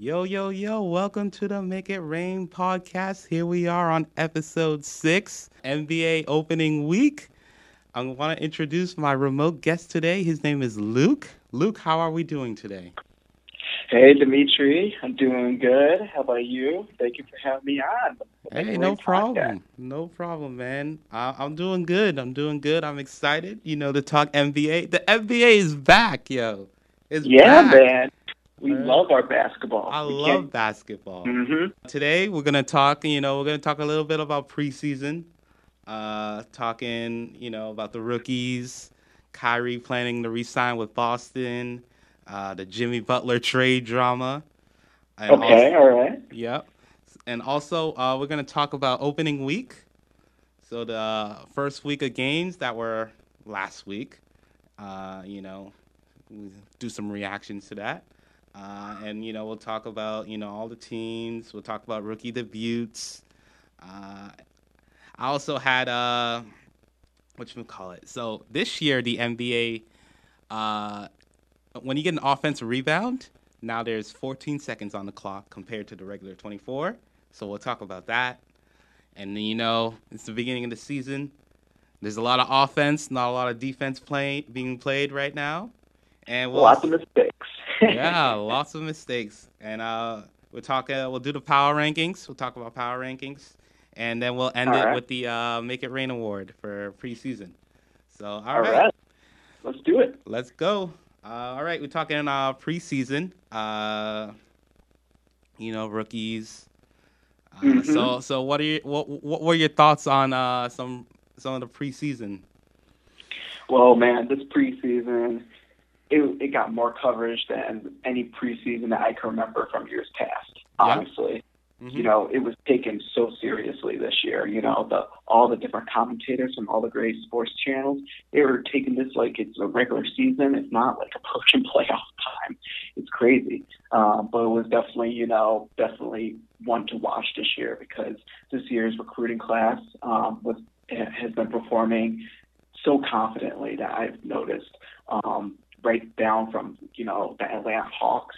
Yo, yo, yo, welcome to the Make It Rain podcast. Here we are on episode six, NBA opening week. I want to introduce my remote guest today. His name is Luke. Luke, how are we doing today? Hey, Dimitri. I'm doing good. How about you? Thank you for having me on. Hey, no problem. No problem, man. I- I'm doing good. I'm doing good. I'm excited, you know, to talk NBA. The NBA is back, yo. It's Yeah, back. man. We love our basketball. I We love basketball. hmm Today we're gonna talk. You know, we're gonna talk a little bit about preseason. Uh, talking, you know, about the rookies, Kyrie planning to resign with Boston, uh, the Jimmy Butler trade drama. Okay, also- all right. Yep. And also, uh, we're gonna talk about opening week. So the first week of games that were last week. Uh, you know, do some reactions to that. Uh, and you know, we'll talk about you know all the teams. We'll talk about rookie debuts. Uh, I also had uh, what you call it. So this year, the NBA, uh, when you get an offensive rebound, now there's 14 seconds on the clock compared to the regular 24. So we'll talk about that. And you know, it's the beginning of the season. There's a lot of offense, not a lot of defense playing being played right now. And we'll Lots of mistakes. Yeah, lots of mistakes. And uh, we'll talk. Uh, we'll do the power rankings. We'll talk about power rankings, and then we'll end All it right. with the uh, Make It Rain award for preseason. So, all all right, right. Let's do it. let's go. Uh, all right, we're talking uh, preseason. Uh, you know, rookies. Uh, Mhm. So, so what are your, what what were your thoughts on uh, some some of the preseason? Well, man, this preseason, it, it got more coverage than any preseason that I can remember from years past, honestly. Mhm. you know, it was taken so seriously this year. You know, the all the different commentators from all the great sports channels, they were taking this like it's a regular season. It's not like approaching playoff time. It's crazy. Um, but it was definitely, you know, definitely one to watch this year because this year's recruiting class um, was has been performing so confidently that I've noticed. Um, right down from you know the Atlanta Hawks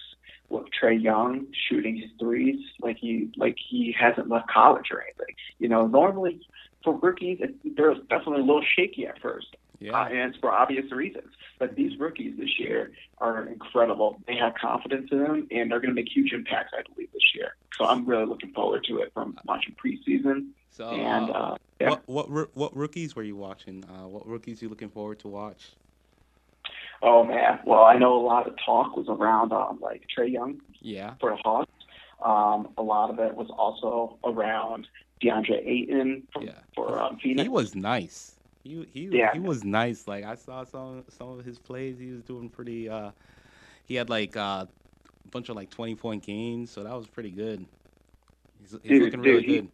with Trae Young shooting his threes like he like he hasn't left college or anything. You know, normally for rookies, they're definitely a little shaky at first, Yeah. uh, and it's for obvious reasons. But these rookies this year are incredible. They have confidence in them, and they're going to make huge impacts, I believe, this year. So I'm really looking forward to it from watching preseason. So, and uh, uh, yeah. what what what rookies were you watching? Uh, what rookies you looking forward to watch? Oh man, well I know a lot of talk was around um, like Trae Young Yeah. for the Hawks. Um, a lot of it was also around DeAndre Ayton for, Yeah. for um, Phoenix. He was nice. He he Yeah. he was nice. Like I saw some some of his plays. He was doing pretty. Uh, he had like uh, a bunch of like twenty point games, so that was pretty good. He's, he's Dude, looking really dude, he- good.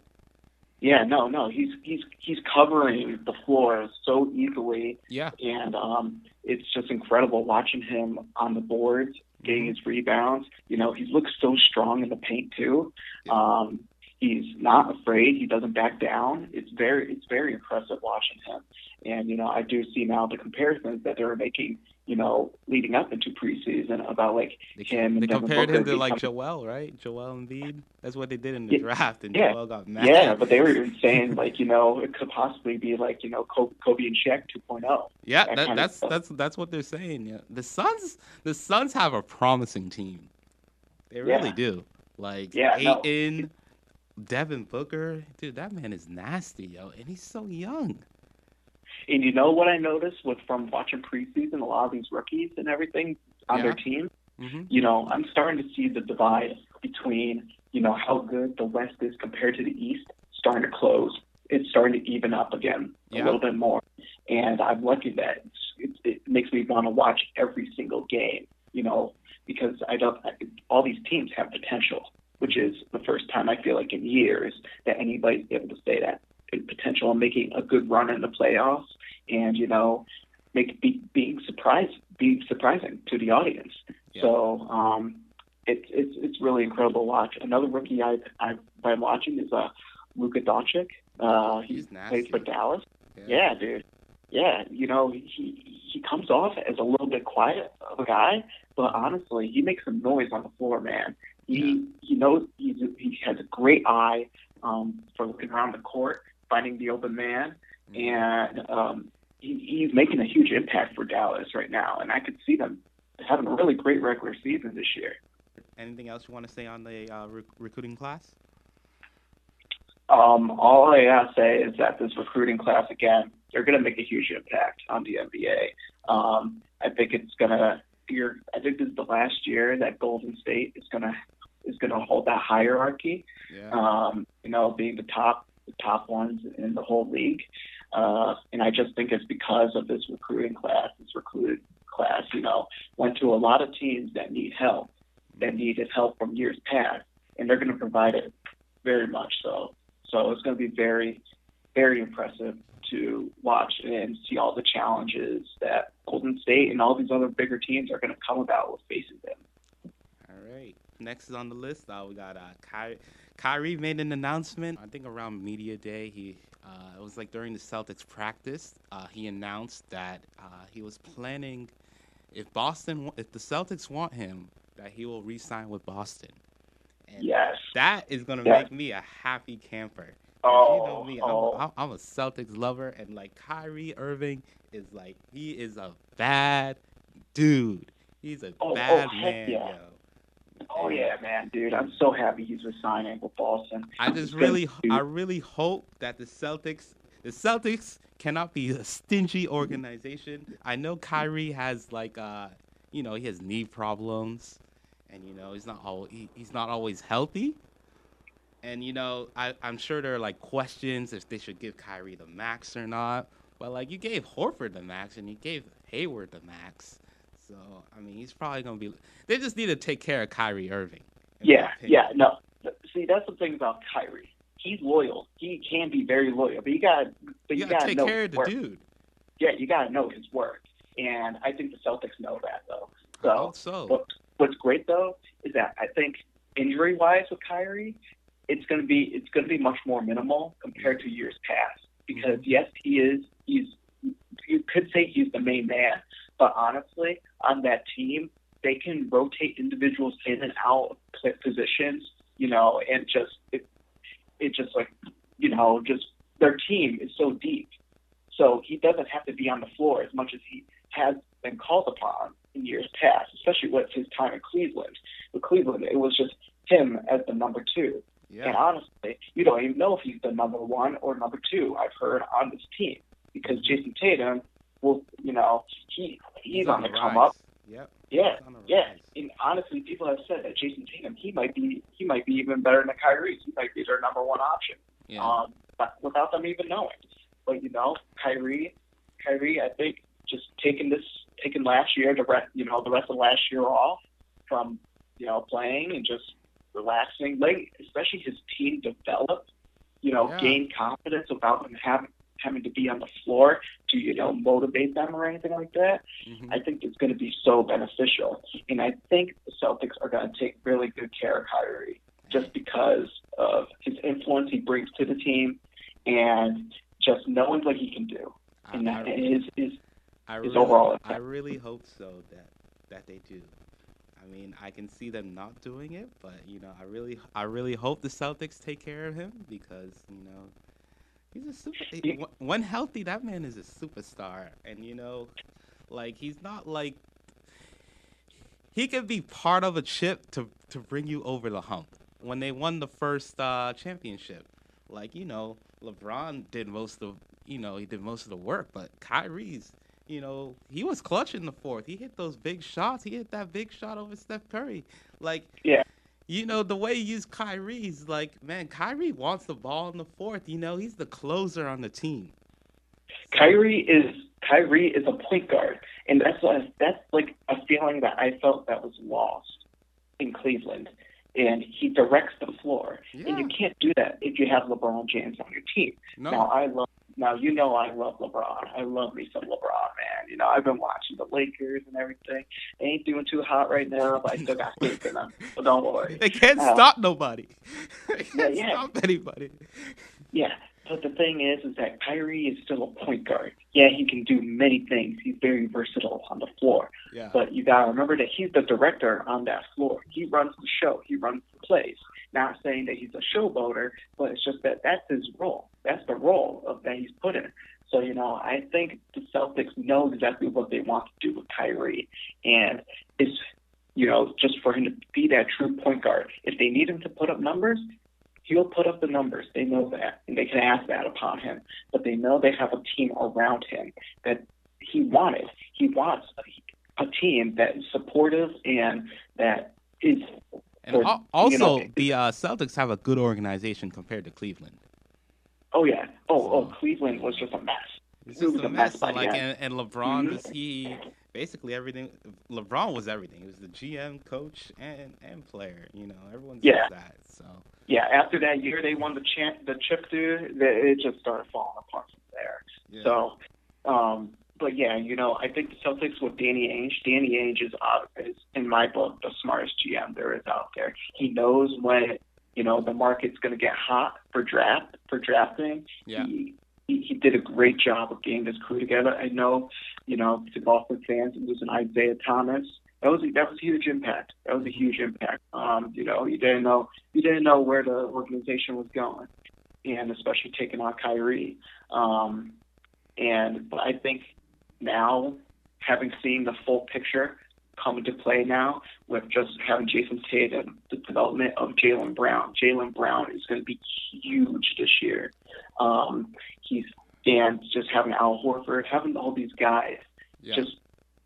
Yeah, no, no, he's he's he's covering the floor so easily, Yeah. and um, it's just incredible watching him on the boards, getting Mm-hmm. his rebounds. You know, he looks so strong in the paint too. Um, he's not afraid. He doesn't back down. It's very it's very impressive watching him. And you know, I do see now the comparisons that they're making. You know, leading up into preseason about like They, him they compared him to like Joel, right? Joel Embiid. That's what they did in the Yeah. draft, and Yeah. Joel got mad. Yeah, but they were even saying like you know it could possibly be like you know Kobe, Kobe and Shaq oh. 2.0. Yeah, that that, that's that's that's what they're saying. Yeah, the Suns, the Suns have a promising team. They Yeah. really do. Like Yeah, no. Devin Booker, dude, that man is nasty, yo, and he's so young. And you know what I noticed with from watching preseason, a lot of these rookies and everything on their Yeah. team. hmm You know, I'm starting to see the divide between you know how good the West is compared to the East starting to close. It's starting to even up again Yeah. a little bit more, and I'm lucky that it's, it, it makes me want to watch every single game. You know, because I don't. I, all these teams have potential, which is the first time I feel like in years that anybody's able to say that potential and making a good run in the playoffs, and you know, make be, being surprised, be surprising to the audience. Yeah. So um, it's it's it's really incredible to watch. Another rookie I I've been watching is uh, Luka Doncic. Uh, he plays for Dallas. Yeah, dude. Yeah, you know, he he comes off as a little bit quiet of a guy, but honestly, he makes some noise on the floor, man. He he knows he's, he has a great eye um, for looking around the court, finding the open man, Mm-hmm. and um, he, he's making a huge impact for Dallas right now. And I could see them having a really great regular season this year. Anything else you want to say on the uh, rec- recruiting class? Um, all I say is that this recruiting class again, they're gonna make a huge impact on the NBA. Um, I think it's gonna. You're, I think this is the last year that Golden State is gonna is gonna hold that hierarchy. Yeah. Um, you know, being the top the top ones in the whole league. Uh, and I just think it's because of this recruiting class. This recruited class, you know, went to a lot of teams that need help, that needed help from years past, and they're going to provide it very much so. So it's going to be very, very impressive to watch and see all the challenges that Golden State and all these other bigger teams are going to come about with facing them. All right. Next is on the list. Uh, we got uh, Kyrie. Kyrie made an announcement. I think around media day. He uh, it was like during the Celtics practice. Uh, he announced that uh, he was planning, if Boston, if the Celtics want him, that he will re-sign with Boston. And Yes. that is gonna Yeah. make me a happy camper. Oh, you know me, I'm- oh. I'm, I'm a Celtics lover, and like Kyrie Irving is like he is a bad dude. He's a Oh, oh, bad heck man, yeah. yo. Oh yeah, man, dude. I'm so happy he's resigning with Boston. I just really, I really hope that the Celtics, the Celtics cannot be a stingy organization. I know Kyrie has like, uh, you know, he has knee problems, and you know he's not all he, he's not always healthy. And you know, I, I'm sure there are like questions if they should give Kyrie the max or not. But like, you gave Horford the max, and you gave Hayward the max. So I mean, he's probably gonna be. They just need to take care of Kyrie Irving. Yeah, yeah, no. See, that's the thing about Kyrie. He's loyal. He can be very loyal, but you got, but You you, gotta got to take know care of the work. dude. Yeah, you got to know his work, and I think the Celtics know that though. So so. what, what's great though is that I think injury wise with Kyrie, it's gonna be it's gonna be much more minimal compared to years past. Because yes, he is he's you could say he's the main man, but honestly, on that team, they can rotate individuals in and out of positions, you know, and just it it just like you know just their team is so deep. So he doesn't have to be on the floor as much as he has been called upon in years past, especially with his time in Cleveland. With Cleveland, it was just him as the number two. And honestly, you don't even know if he's the number one or number two. I've heard on this team because Jayson Tatum will, you know, he he's, on the come rise. up. Yep. Yeah, He's on the yeah. And honestly, people have said that Jayson Tatum he might be he might be even better than Kyrie. He might be their number one option Yeah. um, but without them even knowing. But you know, Kyrie, Kyrie, I think just taking this, taking last year, the rest, you know, the rest of last year off from, you know, playing and just relaxing, like especially his team developed, you know, Yeah. gain confidence without him having having to be on the floor to you know motivate them or anything like that. Mhm. I think it's going to be so beneficial, and I think the Celtics are going to take really good care of Kyrie just because of his influence he brings to the team and just knowing what he can do. And that I, is is I his really, overall I really hope so that that they do. I mean, I can see them not doing it, but you know, I really, I really hope the Celtics take care of him because you know, he's a super. When- When healthy, that man is a superstar, and you know, like he's not like he could be part of a chip to to bring you over the hump. When they won the first uh, championship, like you know, LeBron did most of you know he did most of the work, but Kyrie's you know he was clutch in the fourth. He hit those big shots. He hit that big shot over Steph Curry. Like Yeah. You know the way he used Kyrie's like man, Kyrie wants the ball in the fourth. You know he's the closer on the team. Kyrie is Kyrie is a point guard, and that's a, that's like a feeling that I felt that was lost in Cleveland. And he directs the floor, Yeah. and you can't do that if you have LeBron James on your team. No, Now I love. Now you know I love LeBron. I love me some LeBron, man. You know I've been watching the Lakers and everything. They ain't doing too hot right now, but I still got faith in them. So don't worry. they can't Uh, stop nobody. they Yeah, can't yeah. stop anybody. Yeah, But the thing is, is that Kyrie is still a point guard. Yeah, he can do many things. He's very versatile on the floor. Yeah. But you gotta remember that he's the director on that floor. He runs the show. He runs the plays. Not saying that he's a showboater, but it's just that that's his role. That's the role of that he's put in. So you know, I think the Celtics know exactly what they want to do with Kyrie, and it's you know just for him to be that true point guard. If they need him to put up numbers, he'll put up the numbers. They know that, and they can ask that upon him. But they know they have a team around him that he wanted. He wants a, a team that is supportive and that is. And also, you know, the uh, Celtics have a good organization compared to Cleveland. Oh yeah. Oh oh, Cleveland was just a mess. It was a a mess mess. Like, and, and LeBron was he basically everything. LeBron was everything. He was the GM, coach, and and player. You know, everyone's Yeah. that. So Yeah. After that year, they won the champ, the chip, dude. It just started falling apart from there. yeah. So, um, but yeah, you know, I think the Celtics with Danny Ainge. Danny Ainge is, out, is in my book the smartest GM there is out there. He knows when you know the market's going to get hot for draft for drafting. yeah. He, he he did a great job of getting this crew together. I know, you know, to Boston fans, losing Isaiah Thomas. That was that was a huge impact. That was a huge impact. Um, you know, you didn't know you didn't know where the organization was going, and especially taking on Kyrie. Um, and but I think now, having seen the full picture come into play now, with just having Jason Tatum, the development of Jaylen Brown. Jaylen Brown is going to be huge this year. Um, he's and just having Al Horford, having all these guys, yeah. just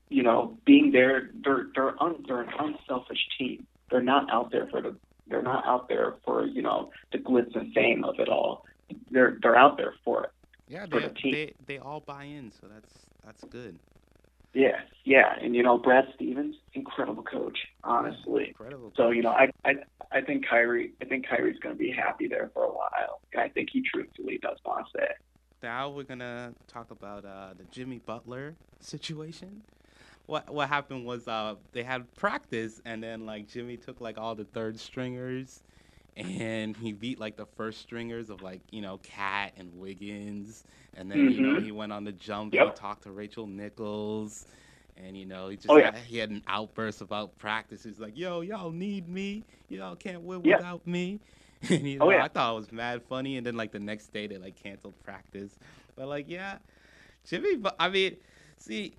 you know, being there. They're they're un, they're an unselfish team. They're not out there for the they're not out there for you know the glitz and fame of it all. They're they're out there for it. yeah. They, the they they all buy in, so that's that's good. Yeah, yeah, and you know Brad Stevens, incredible coach, honestly. Incredible. So you know, I I I think Kyrie, I think Kyrie's going to be happy there for a while. I think he truthfully does want to stay. Now we're gonna talk about uh, the Jimmy Butler situation. What what happened was uh, they had practice, and then like Jimmy took like all the third stringers, and he beat like the first stringers of like you know Cat and Wiggins, and then you know Mhm. he went on the jump and he talked to Rachel Nichols, and you know he just Oh, yeah. had, he had an outburst about practice. He's like, "Yo, y'all need me. Y'all can't win Yeah. without me." And you know, Oh, yeah. I thought it was mad funny. And then like the next day they like canceled practice. But like, yeah, Jimmy. But I mean, see,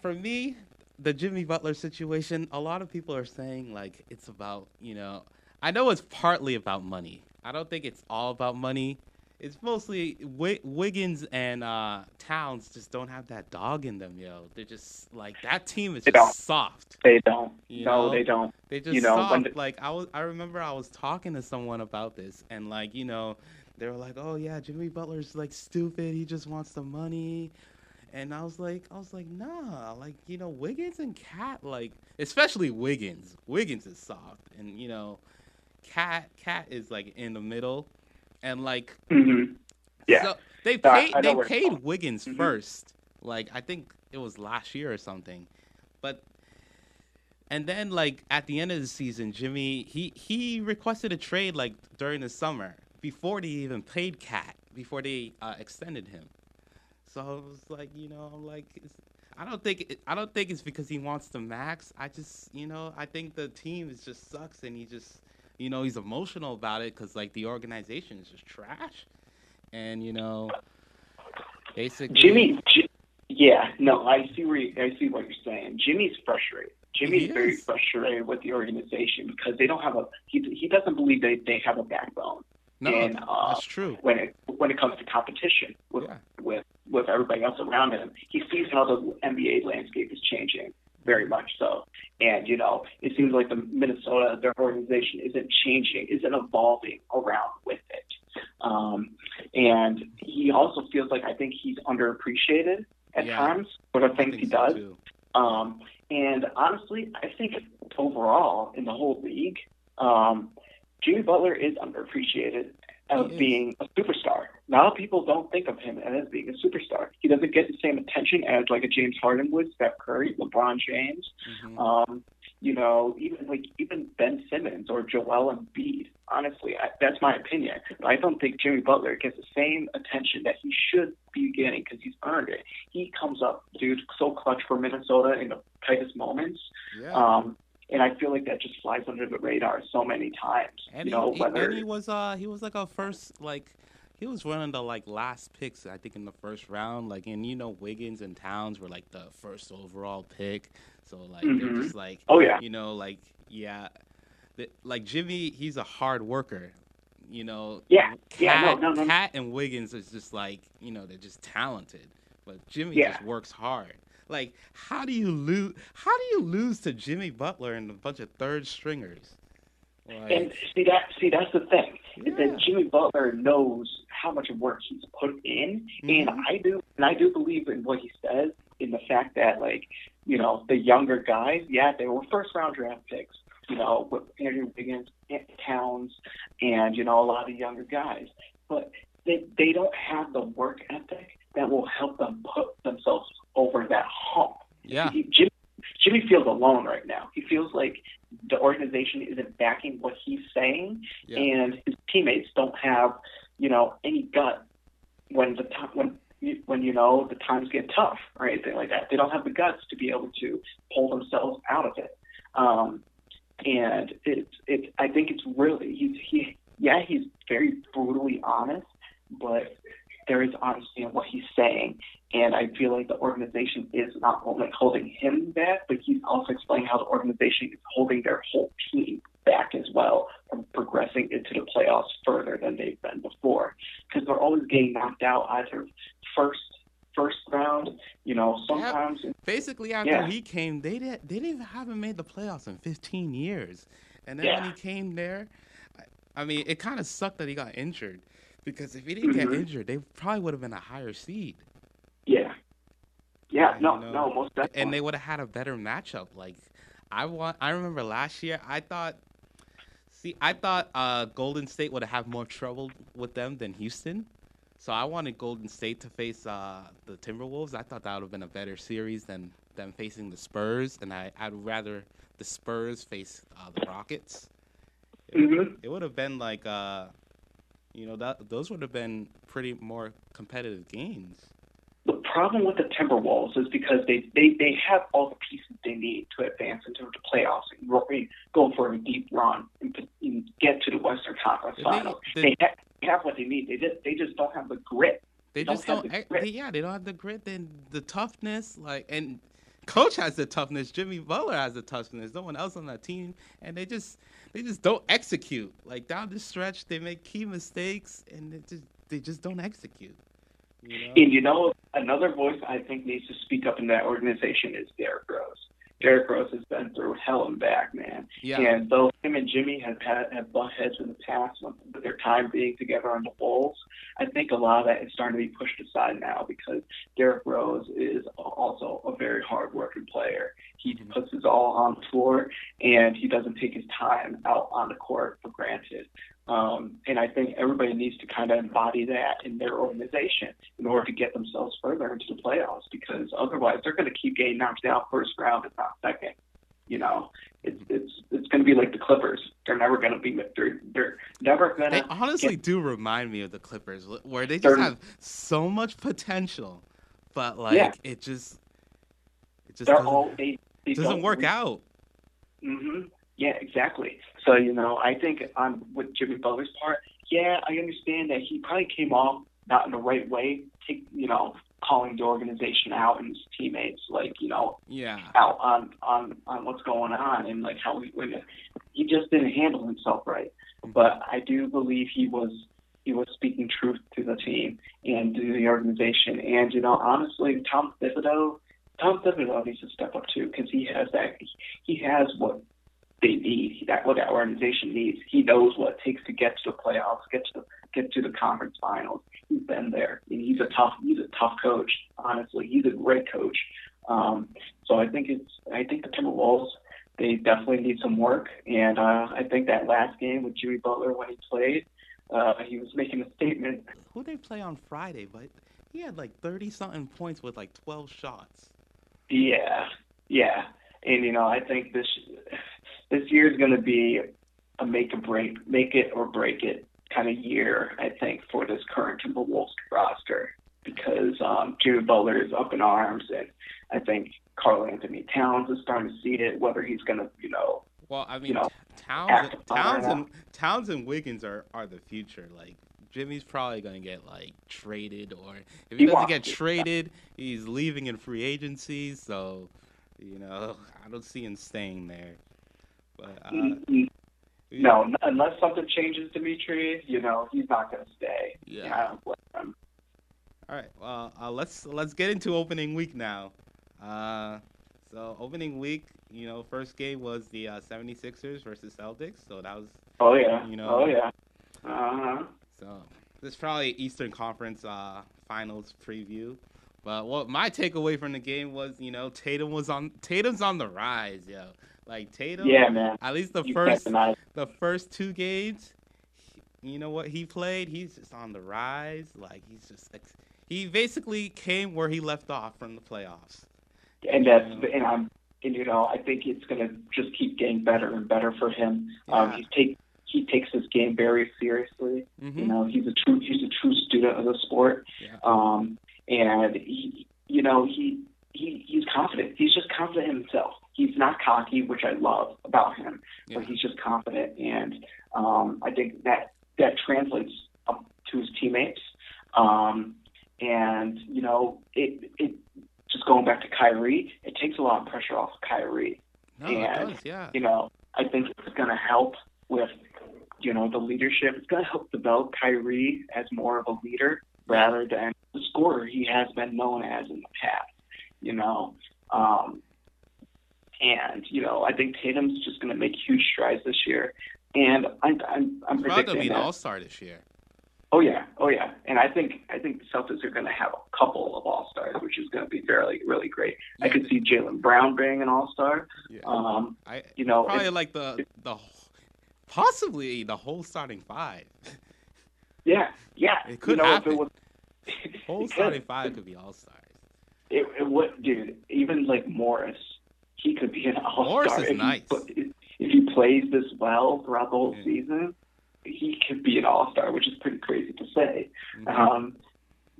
for me, the Jimmy Butler situation, a lot of people are saying like it's about you know. I know it's partly about money. I don't think it's all about money. It's mostly Wi- Wiggins and uh, Towns just don't have that dog in them, yo. They're just like that team is They just don't. soft. They don't. You no, know? they don't. They just You know, soft. the- like I was, I remember I was talking to someone about this, and like you know, they were like, "Oh yeah, Jimmy Butler's like stupid. He just wants the money." And I was like, I was like, nah, like you know, Wiggins and Cat, like especially Wiggins. Wiggins is soft, and you know, Cat, Cat is like in the middle, and like hmm Yeah. so they paid know they paid. Wiggins Mhm. first. Like I think it was last year or something. But and then like at the end of the season, Jimmy he he requested a trade like during the summer before they even paid Cat before they uh, extended him. So I was like, you know, I'm like it's, I don't think it, I don't think it's because he wants the max. I just, you know, I think the team is just sucks and he just, you know, he's emotional about it cuz like the organization is just trash and you know, basically, Jimmy, J- yeah, no, I see where you, I see what you're saying. Jimmy's frustrated. Jimmy's very frustrated with the organization because they don't have a. He he doesn't believe they they have a backbone no, and, uh, that's true. when it when it comes to competition with Yeah. with with everybody else around him. He sees how the NBA landscape is changing very much so, and you know it seems like the Minnesota their organization isn't changing, isn't evolving around with it. Um, and he also feels like I think he's underappreciated at Yeah. times for the things he does. Um, and honestly, I think overall in the whole league, um, Jimmy Butler is underappreciated as being a superstar. Of people don't think of him as being a superstar. He doesn't get the same attention as like a James Harden would, Steph Curry, LeBron James. Mhm. Um, you know, even like even Ben Simmons or Joel Embiid. Honestly, I, that's my opinion. But I don't think Jimmy Butler gets the same attention that he should be getting because he's earned it. He comes up, dude, so clutch for Minnesota in the tightest moments. Yeah. Um, and I feel like that just flies under the radar so many times. and, you know, he, whether and he was uh he was like a first like he was one of the like last picks I think in the first round like and you know Wiggins and Towns were like the first overall pick so like they're Mhm. just like oh yeah, you know like yeah the, like Jimmy he's a hard worker you know Yeah. Cat, Yeah, no, no, no. Cat and Wiggins is just like you know they're just talented but Jimmy Yeah. just works hard like how do you lose how do you lose to Jimmy Butler and a bunch of third stringers like, and see that see that's the thing Yeah. that Jimmy Butler knows how much work he's put in, and Mhm. I do and I do believe in what he says in the fact that like you know the younger guys, yeah, they were first round draft picks, you know, with Andrew Wiggins, Ant Towns, and you know a lot of younger guys, but they they don't have the work ethic that will help them put themselves over that hump. yeah Jimmy, Jimmy feels alone right now. He feels like the organization isn't backing what he's saying, Yeah. and his teammates don't have, you know, any gut when the time when when you know the times get tough or anything like that. They don't have the guts to be able to pull themselves out of it. Um, and it's it's I think it's really he's he yeah he's very brutally honest, but there is honesty in what he's saying, and I feel like the organization is not only holding him back, but he's also explaining how the organization is holding their whole team back as well from progressing into the playoffs further than they've been before, because they're always getting knocked out either first first round, you know, sometimes. Basically, after Yeah. he came, they did they didn't even haven't made the playoffs in 15 years, and then when he came there, I, I mean, it kind of sucked that he got injured, because if he didn't get Mhm. injured, they probably would have been a higher seed, Yeah. Yeah, I no, know. no, most definitely. and they would have had a better matchup. Like, I want, I remember last year, I thought, see, I thought uh, Golden State would have more trouble with them than Houston. So I wanted Golden State to face uh, the Timberwolves. I thought that would have been a better series than them facing the Spurs, and I, I'd rather the Spurs face uh, the Rockets. It, Mhm. it would have been like, uh, you know, that those would have been pretty more competitive games. The problem with the Timberwolves is because they, they, they have all the pieces they need to advance into the playoffs and go for a deep run and, and get to the Western Conference They- Finals. they- They, ha- have what they need. They just they just don't have the grit. They don't just have don't. the they- yeah, they don't have the grit and the toughness. Like, and coach has the toughness. Jimmy Butler has the toughness. No one else on that team, and they just they just don't execute. Like down the stretch, they make key mistakes, and they just they just don't execute. You know? And you know, another voice I think needs to speak up in that organization is Derrick Rose. Derrick Rose has been through hell and back, man. yeah, And though him and Jimmy have had have butt heads in the past with their time being together on the Bulls, I think a lot of that is starting to be pushed aside now because Derrick Rose is also a very hard-working player. He Mhm. puts his all on the floor, and he doesn't take his time out on the court for granted. Um, and I think everybody needs to kind of embody that in their organization in order to get themselves further into the playoffs because otherwise they're going to keep getting knocked out first round, if not second. You know, it's it's it's going to be like the Clippers. They're never going to be they're they're never going they to. honestly do remind me of the Clippers, where they just have so much potential, but like Yeah. it just it just They're doesn't, all they, they doesn't work out. hmm Yeah, exactly. So you know, I think on with Jimmy Butler's part, yeah, I understand that he probably came off not in the right way. Take you know, calling the organization out and his teammates, like you know, Yeah, out on on on what's going on and like how he when he just didn't handle himself right. But I do believe he was he was speaking truth to the team and to the organization. And you know, honestly, Tom Thibodeau, Tom Thibodeau needs to step up too because he has that he has what they need, that what that organization needs. He knows what it takes to get to the playoffs, get to the get to the conference finals. He's been there. And he's a tough he's a tough coach. Honestly, he's a great coach. Um, so I think it's I think the Timberwolves they definitely need some work. And uh, I think that last game with Jimmy Butler when he played, uh, he was making a statement. who they play on Friday? But he had like thirty something points with like twelve shots. Yeah, yeah. and you know I think this this year is going to be a make or break, make it or break it kind of year. I think for this current Timberwolves roster because um, Jimmy Butler is up in arms, and I think Karl-Anthony Towns is starting to see it. Whether he's going to, you know, well, I mean, you know, Towns, Towns, and Towns and Wiggins are are the future. Like Jimmy's probably going to get like traded, or if he, he doesn't get traded, he's leaving in free agency. So, you know, I don't see him staying there. But uh, mm-hmm. no, unless something changes, Dimitri, you know, he's not going to stay. Yeah. yeah I don't blame him. All right. Well, uh, let's let's get into opening week now. Uh, so opening week, you know, first game was the uh, 76ers versus Celtics. So that was. Oh yeah. You know. Oh yeah. Uh huh. So this is probably Eastern Conference uh, Finals preview. But what my takeaway from the game was, you know, Tatum was on Tatum's on the rise, yo. Like Tatum, yeah, man. At least the you first the first two games, you know what he played. He's just on the rise. Like he's just he basically came where he left off from the playoffs. And that's and I'm and you know I think it's gonna just keep getting better and better for him. Um, yeah. Um, he's take he takes his game very seriously. Mm-hmm. You know he's a true he's a true student of the sport. Yeah. Um, and he you know he he he's confident. He's just confident in himself. He's not cocky, which I love about him, yeah. but he's just confident, and um, I think that that translates up to his teammates. Um, and you know, it it just going back to Kyrie, it takes a lot of pressure off of Kyrie. No, and, does, yeah. You know, I think it's going to help with you know the leadership. It's going to help develop Kyrie as more of a leader rather than the scorer he has been known as in the past. You know, um, and you know, I think Tatum's just going to make huge strides this year, and I'm I'm, I'm predicting going to be an All Star this year. Oh yeah, oh yeah, and I think I think the Celtics are going to have a couple of All Stars, which is going to be fairly really great. Yeah. I could see Jaylen Brown being an All Star. Yeah. Um, I you know probably like the the possibly the whole starting five. Yeah, yeah. It could you know, happen. If it was, whole starting five could be All Stars. It, it would, dude. Even like Morris he could be an all star. If nice. He, if he plays this well throughout the whole yeah. season, he could be an all star, which is pretty crazy to say. Mm-hmm. Um,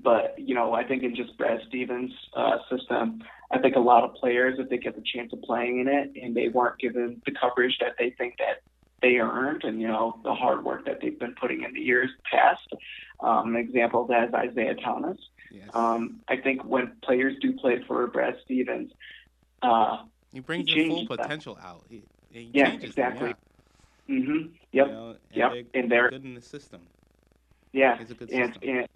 but you know, I think in just Brad Stevens' uh, system, I think a lot of players, if they get the chance of playing in it, and they weren't given the coverage that they think that they earned, and you know the hard work that they've been putting in the years past. Um, an example of that is Isaiah Thomas. Yes. Um, I think when players do play for Brad Stevens, uh, he brings he full potential that. out. He, he yeah, exactly. Mhm. Yep. You know, and yep. They're and they're good in the system. Yeah. It's a good. And, and,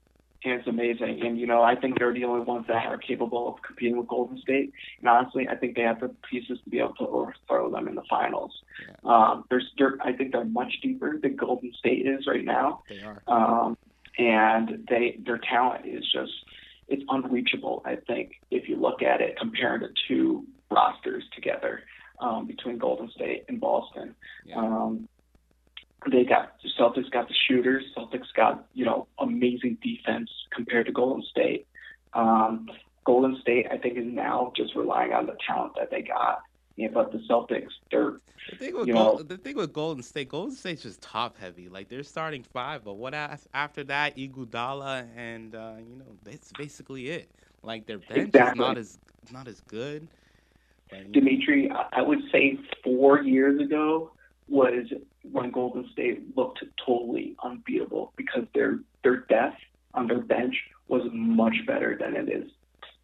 and it's amazing. And you know, I think they're the only ones that are capable of competing with Golden State. And honestly, I think they have the pieces to be able to overthrow them in the finals. Yeah. Um, they're, I think they're much deeper than Golden State is right now. They are. Um, and they, their talent is just, it's unreachable. I think if you look at it, compared to two rosters together um, between Golden State and Boston. Yeah. Um, they got the Celtics got the shooters. Celtics got you know amazing defense compared to Golden State. Um, Golden State, I think, is now just relying on the talent that they got. Yeah, but the Celtics, they're the thing with you know, the thing with Golden State. Golden State's just top heavy. Like they're starting five, but what after that? Iguodala and uh, you know that's basically it. Like their bench exactly. is not as not as good. Dimitri, I would say four years ago was when Golden State looked totally unbeatable because their their depth on their bench was much better than it is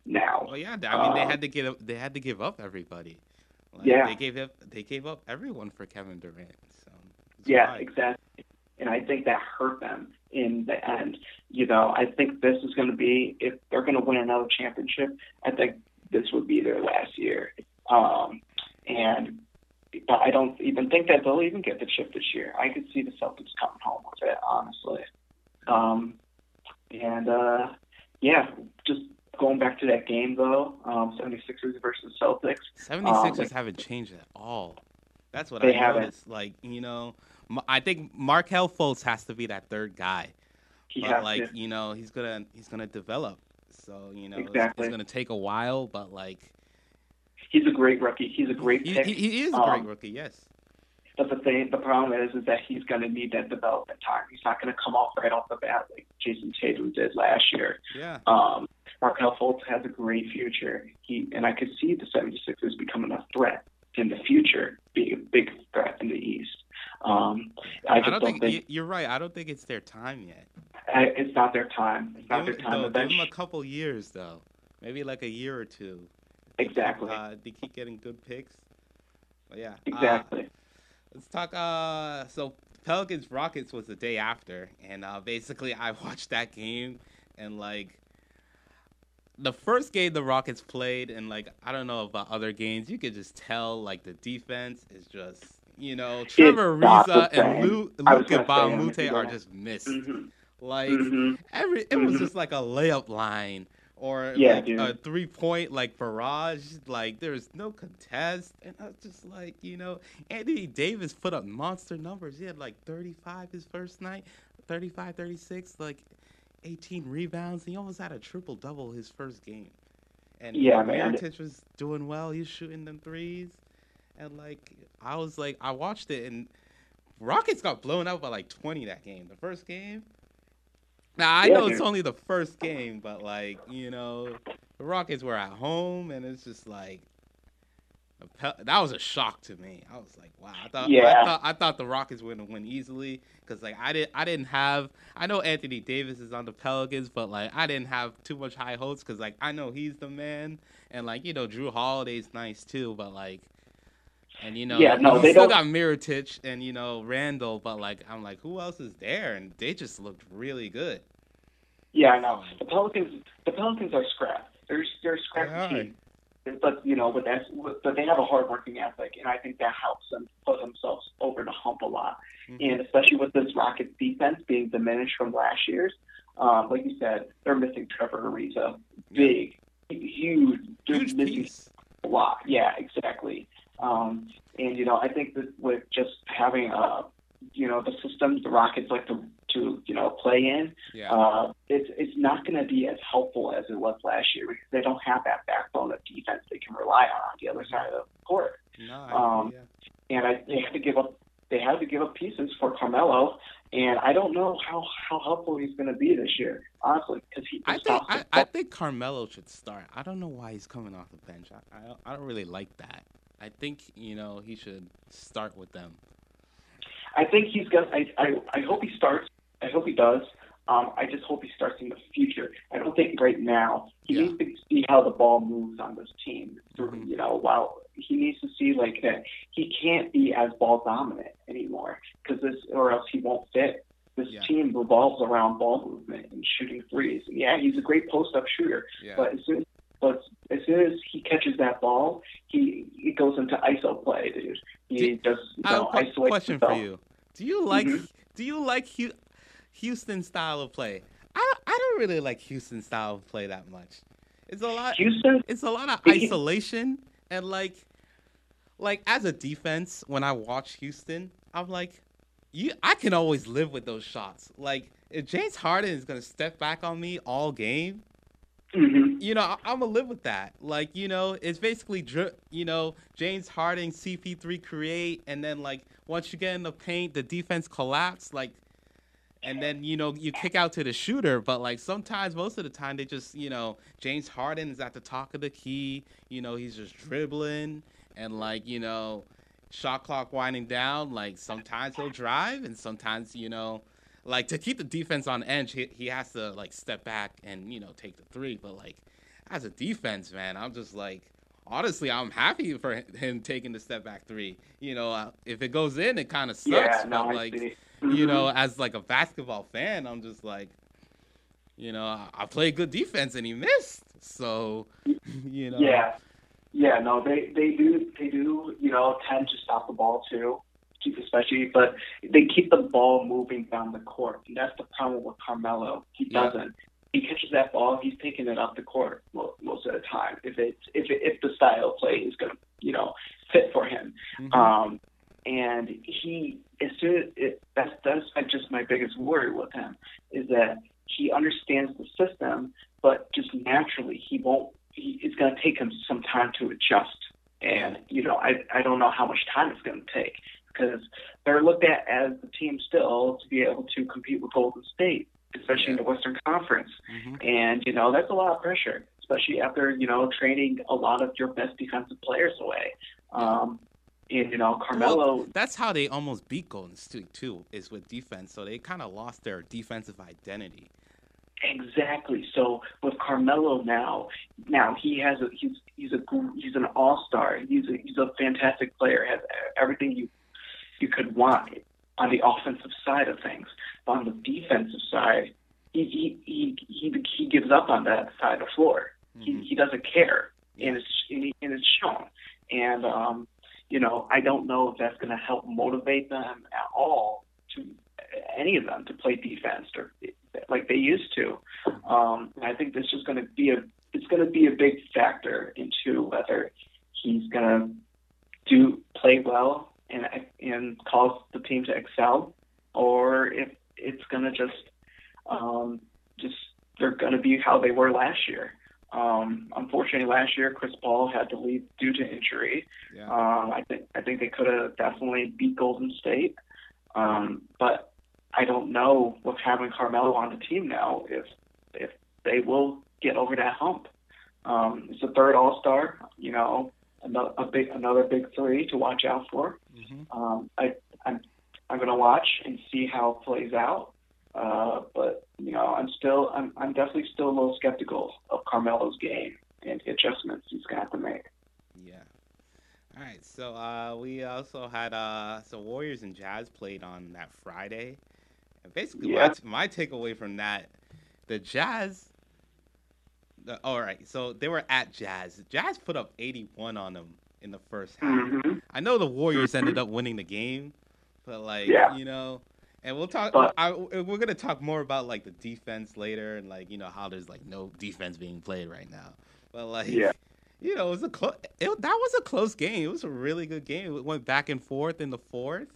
now. Well, yeah, I mean they had um, to give they had to give up everybody. Like, yeah, they gave up they gave up everyone for Kevin Durant. So yeah, exactly. And I think that hurt them in the end. You know, I think this is going to be if they're going to win another championship. I think this would be their last year. Um, and but I don't even think that they'll even get the chip this year. I could see the Celtics coming home with it, honestly. Um, and uh, yeah, just going back to that game though, um, 76ers versus Celtics. 76ers um, like, haven't changed at all. That's what I haven't. noticed. Like you know, I think Markelle Fultz has to be that third guy. He but like to. you know, he's gonna he's gonna develop. So you know, exactly. it's, it's gonna take a while, but like he's a great rookie. He's a great he, pick. He, he is a um, great rookie. Yes. But the thing, the problem is, is that he's going to need that development time. He's not going to come off right off the bat like Jayson Tatum did last year. Yeah. Um, Markelle Fultz has a great future. He and I could see the 76ers becoming a threat in the future, being a big threat in the East. Um, I just I don't, don't think, y- you're right. I don't think it's their time yet. I, it's not their time. It's not Give, their time. The give them a couple years though, maybe like a year or two. Exactly. Uh, they keep getting good picks. But yeah. uh, exactly. let's talk. Uh, so Pelicans Rockets was the day after, and uh, basically I watched that game, and like the first game the Rockets played, and like I don't know about other games, you could just tell like the defense is just. You know, Trevor Ariza and. Luke, Luke and gonna say him, Baumute are just missed. hmm Like hmm every, it was Mhm. just like a layup line or Yeah, like a three point like barrage. Like there's no contest, and I was just like, you know, Anthony Davis put up monster numbers. He had like 35 his first night, 35, 36, like 18 rebounds. He almost had a triple double his first game. And Yeah, man. Mirotic was doing well. He was shooting them threes, and like I was like, I watched it and. Rockets got blown out by like 20 that game. The first game, now I Yeah, know it's only the first game, but like you know, the Rockets were at home, and it's just like that was a shock to me. I was like, wow. I thought I thought I thought the Rockets were gonna win easily because like I didn't I didn't have I know Anthony Davis is on the Pelicans, but like I didn't have too much high hopes because like I know he's the man, and like you know Jrue Holiday's nice too, but like. And you know, Yeah, no, they still don't- got Mirotic and you know Randle, but like I'm like, who else is there? And they just looked really good. Yeah, I know. The Pelicans, the Pelicans are scrap. They're they're a scrappy They team. But you know, but that's but they have a hardworking ethic, and I think that helps them put themselves over the hump a lot. Mhm. And especially with this Rockets defense being diminished from last year's, um, like you said, they're missing Trevor Ariza, big, huge, Huge missing piece. a lot. Yeah, exactly. Um, and you know, I think that with just having uh, you know, the system the Rockets like to to you know play in, Yeah. uh, it's it's not going to be as helpful as it was last year because they don't have that backbone of defense they can rely on on the other side of the court. no, I um, yeah. And I, they had to give up they had to give up pieces for Carmelo, and I don't know how how helpful he's going to be this year, honestly, because he I just think I, I think Carmelo should start. I don't know why he's coming off the bench. I, I don't, I don't really like that. I think you know he should start with them. I think he's gonna. I, I I hope he starts. I hope he does. Um, I just hope he starts in the future. I don't think right now he Yeah. needs to see how the ball moves on this team. Mhm. You know, while he needs to see like that he can't be as ball dominant anymore because this, or else he won't fit. This Yeah. team revolves around ball movement and shooting threes. And yeah, he's a great post up shooter, Yeah. but as soon but as soon as he catches that ball, he he goes into ISO play, dude. He Do- does you I have a question for you. Do you like Mhm. Do you like Houston style of play? I don't, I don't really like Houston style of play that much. It's a lot. Houston, It's a lot of isolation and like, like as a defense, when I watch Houston, I'm like, you. I can always live with those shots. Like if James Harden is gonna step back on me all game, hmm you know, I, I'm gonna live with that. Like, you know, it's basically, you know, James Harden, CP3 create, and then like once you get in the paint, the defense collapse, like, and then you know you kick out to the shooter. But like sometimes, most of the time, they just, you know, James Harden is at the top of the key. You know, he's just dribbling, and like, you know, shot clock winding down. Like sometimes he'll drive, and sometimes, you know like to keep the defense on edge, he, he has to like step back and you know take the three. But like as a defense, man, I'm just like honestly, I'm happy for him taking the step back three. You know, uh, if it goes in, it kind of sucks. Yeah, no, but like you know, as like a basketball fan, I'm just like, you know, I, I played good defense and he missed. So, you know, Yeah, yeah, no, they they do they do you know tend to stop the ball too, especially, but they keep the ball moving down the court, and that's the problem with Carmelo. He Yeah. doesn't. He catches that ball, he's taking it up the court mo- most of the time. If it's if it, if the style of play is gonna you know fit for him, Mhm. um, and he as soon as it, that's that's my- just my biggest worry with him is that he understands the system, but just naturally he won't. He, it's going to take him some time to adjust And you know, I I don't know how much time it's going to take because they're looked at as the team still to be able to compete with Golden State, especially yeah. in the Western Conference. Mm-hmm. And you know, that's a lot of pressure, especially after you know trading a lot of your best defensive players away. Um, and you know, Carmelo. Well, that's how they almost beat Golden State too, is with defense. So they kind of lost their defensive identity. Exactly. So with Carmelo now, now he has a he's he's a he's an all star. He's a he's a fantastic player. Has everything you you could want on the offensive side of things. But on the defensive side, he he he he, he gives up on that side of the floor. Mm-hmm. He he doesn't care, and it's and, he, and it's shown. And um, you know, I don't know if that's going to help motivate them at all to any of them to play defense or like they used to. Um, and I think this is going to be a it's going to be a big factor into whether he's going to do play well and and cause the team to excel, or if it's going to just um, just they're going to be how they were last year. Um, unfortunately, last year Chris Paul had to leave due to injury. Yeah. Um, I think I think they could have definitely beat Golden State, um, but I don't know with having Carmelo on the team now if if they will get over that hump. Um, it's a third All Star, you know, another a big another big three to watch out for. Mm-hmm. Um, I I'm I'm gonna watch and see how it plays out. Uh, but you know, I'm still I'm I'm definitely still a little skeptical of Carmelo's game and the adjustments he's have to make. Yeah. All right. So uh, we also had uh, so Warriors and Jazz played on that Friday. And basically, yeah. my, my takeaway from that, the Jazz. The, all right, so they were at Jazz. Jazz put up 81 on them in the first half. Mm-hmm. I know the Warriors mm-hmm. ended up winning the game, but like yeah. you know, and we'll talk. But, I, we're gonna talk more about like the defense later, and like you know how there's like no defense being played right now. But like, yeah. you know, it was a close. That was a close game. It was a really good game. It went back and forth in the fourth.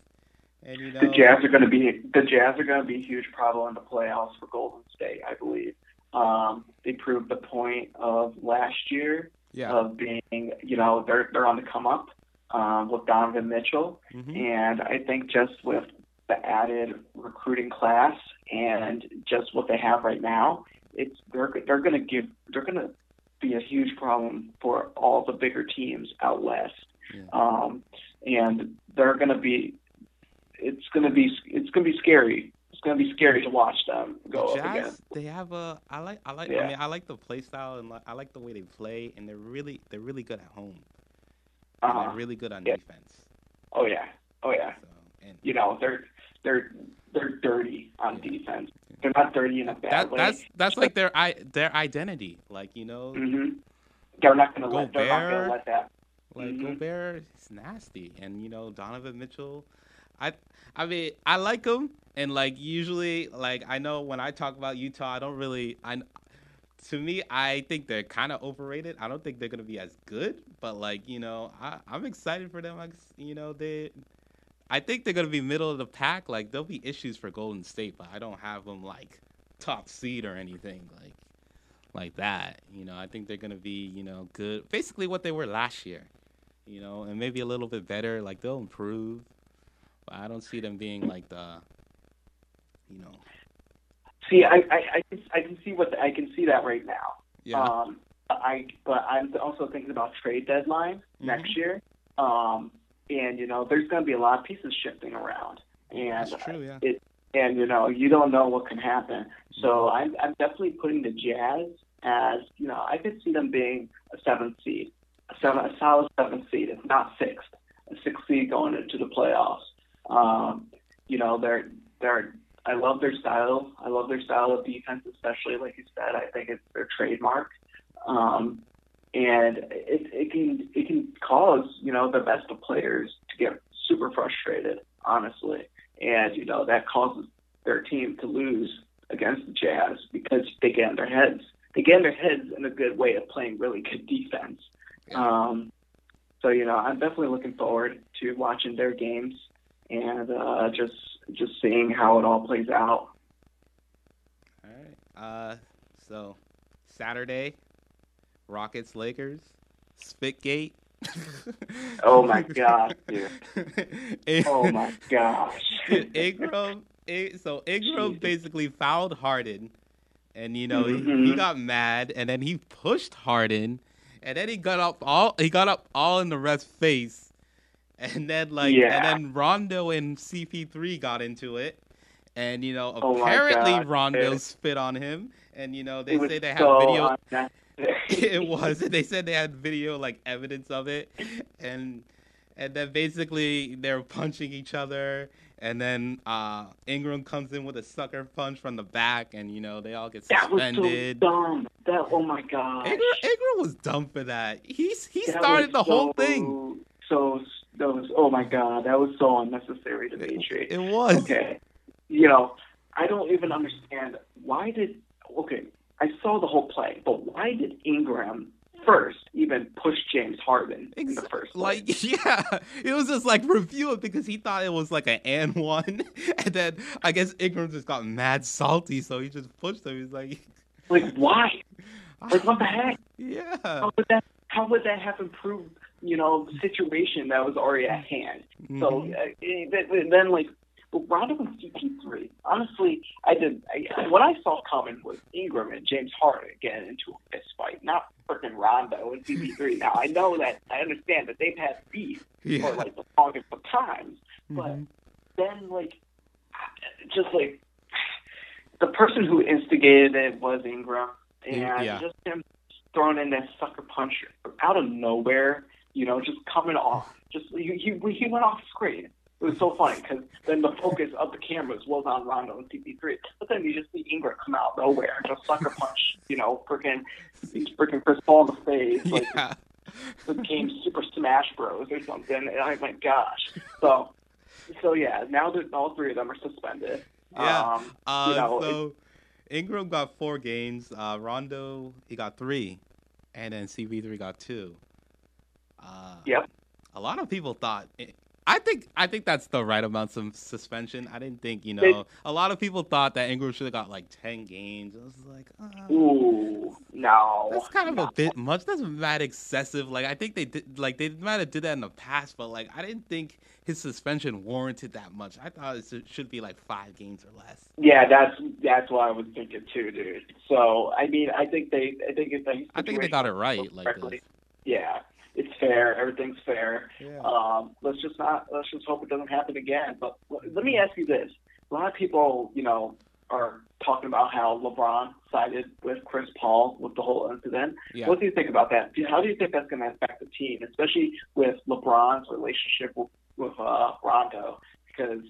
And you know, the Jazz are going to be the Jazz are going to be a huge problem in the playoffs for Golden State, I believe. Um, they proved the point of last year yeah. of being, you know, they're they're on the come up um, with Donovan Mitchell, mm-hmm. and I think just with the added recruiting class and just what they have right now, it's they're they're going to give they're going to be a huge problem for all the bigger teams out west. Yeah. Um, and they're going to be it's gonna be it's gonna be scary. It's gonna be scary to watch them go the Jazz, up again. They have a I like I like yeah. I mean I like the play style and I like the way they play and they're really they're really good at home. Uh-huh. They're really good on yeah. defense. Oh yeah, oh yeah. So, and you know they're they're they're dirty on yeah. defense. They're not dirty in a bad that, way. That's that's like their i their identity. Like you know, mm-hmm. they're not gonna let they're not gonna let that. Like mm-hmm. Gobert is nasty, and you know Donovan Mitchell I I mean I like them and like usually like I know when I talk about Utah I don't really I to me I think they're kind of overrated. I don't think they're gonna be as good, but like you know I I'm excited for them. Like you know they. I think they're gonna be middle of the pack. Like there'll be issues for Golden State, but I don't have them like top seed or anything like like that. You know, I think they're gonna be you know good, basically what they were last year. You know, and maybe a little bit better. Like they'll improve. But I don't see them being like the, you know. See, I I, I, can, I can see what the, I can see that right now. Yeah. Um, I but I'm also thinking about trade deadline mm-hmm. next year. Um, and you know, there's going to be a lot of pieces shifting around, and That's true, yeah. it and you know, you don't know what can happen. So mm-hmm. I'm I'm definitely putting the Jazz as you know, I could see them being a seventh seed, a seven, a solid seventh seed, if not sixth, a sixth seed going into the playoffs. Um, you know, they're they're I love their style. I love their style of defense, especially like you said. I think it's their trademark, um, and it, it can it can cause you know the best of players to get super frustrated, honestly, and you know that causes their team to lose against the Jazz because they get in their heads. They get in their heads in a good way of playing really good defense. Um, so you know, I'm definitely looking forward to watching their games and uh, just just seeing how it all plays out. All right. Uh, so Saturday, Rockets Lakers, Spitgate. oh my god, dude. oh my gosh. Ingram. So Ingram Jesus. basically fouled Harden, and you know he, he Mhm. got mad, and then he pushed Harden, and then he got up all he got up all in the ref's face, and then like Yeah. and then Rondo and CP3 got into it, and you know Oh apparently God, Rondo dude. spit on him, and you know they It say they have so video. it was. They said they had video like evidence of it, and and then basically they're punching each other, and then uh, Ingram comes in with a sucker punch from the back, and you know they all get suspended. That was so dumb. That oh my god. Ingram, Ingram was dumb for that. He's he That started the whole thing. So that was oh my god, that was so unnecessary, Dimitri. It was. Okay, you know, I don't even understand why did. Okay, I saw the whole play, but why did Ingram first even push James Harden in the first place? Like yeah, it was just like review it because he thought it was like an and one, and then I guess Ingram just got mad salty, so he just pushed him. He's like, like why? Like what the heck? yeah, How would that? How would that have improved? You know, situation that was already at hand. So Mhm. uh, eh, then- like, but Rondo and CP3. Honestly, I did. I, what I saw coming was Ingram and James Harden getting into a fist fight, not freaking Rondo and CP3. now I know that I understand that they've had beef yeah. for like the longest of times, but Mhm. then like, just like the person who instigated it was Ingram, and Yeah. just him throwing in that sucker punch out of nowhere, you know, just coming off. Just he he, he went off screen. It was so funny because then the focus of the cameras was on Rondo and CP3, but then you just see Ingram come out of nowhere and just sucker punch, you know, freaking he's freaking Chris Paul in the face, like yeah. the game Super Smash Bros or something. And oh my gosh. So, so yeah, now that all three of them are suspended. Yeah. Um, Uh, you know, so Ingram got four games. Uh, Rondo he got three, and then CP3 got two. Uh, Yep. A lot of people thought. I think I think that's the right amount of suspension. I didn't think you know. They- a lot of people thought that Ingram should have got like ten games. I was like, uh, Ooh, no. that's kind of no. a bit much. That's mad excessive. Like I think they did, like they might have did that in the past, but like I didn't think his suspension warranted that much. I thought it should- be like five games or less. Yeah, that's that's what I was thinking too, dude. So I mean, I think they, I think a I think they got it right. Like. Yeah, it's fair. Everything's fair. Yeah. Um, let's just not. Let's just hope it doesn't happen again. But let me ask you this: a lot of people, you know, are talking about how LeBron sided with Chris Paul with the whole incident. yeah. What do you think about that? How do you think that's going to affect the team, especially with LeBron's relationship with, with uh, Rondo? Because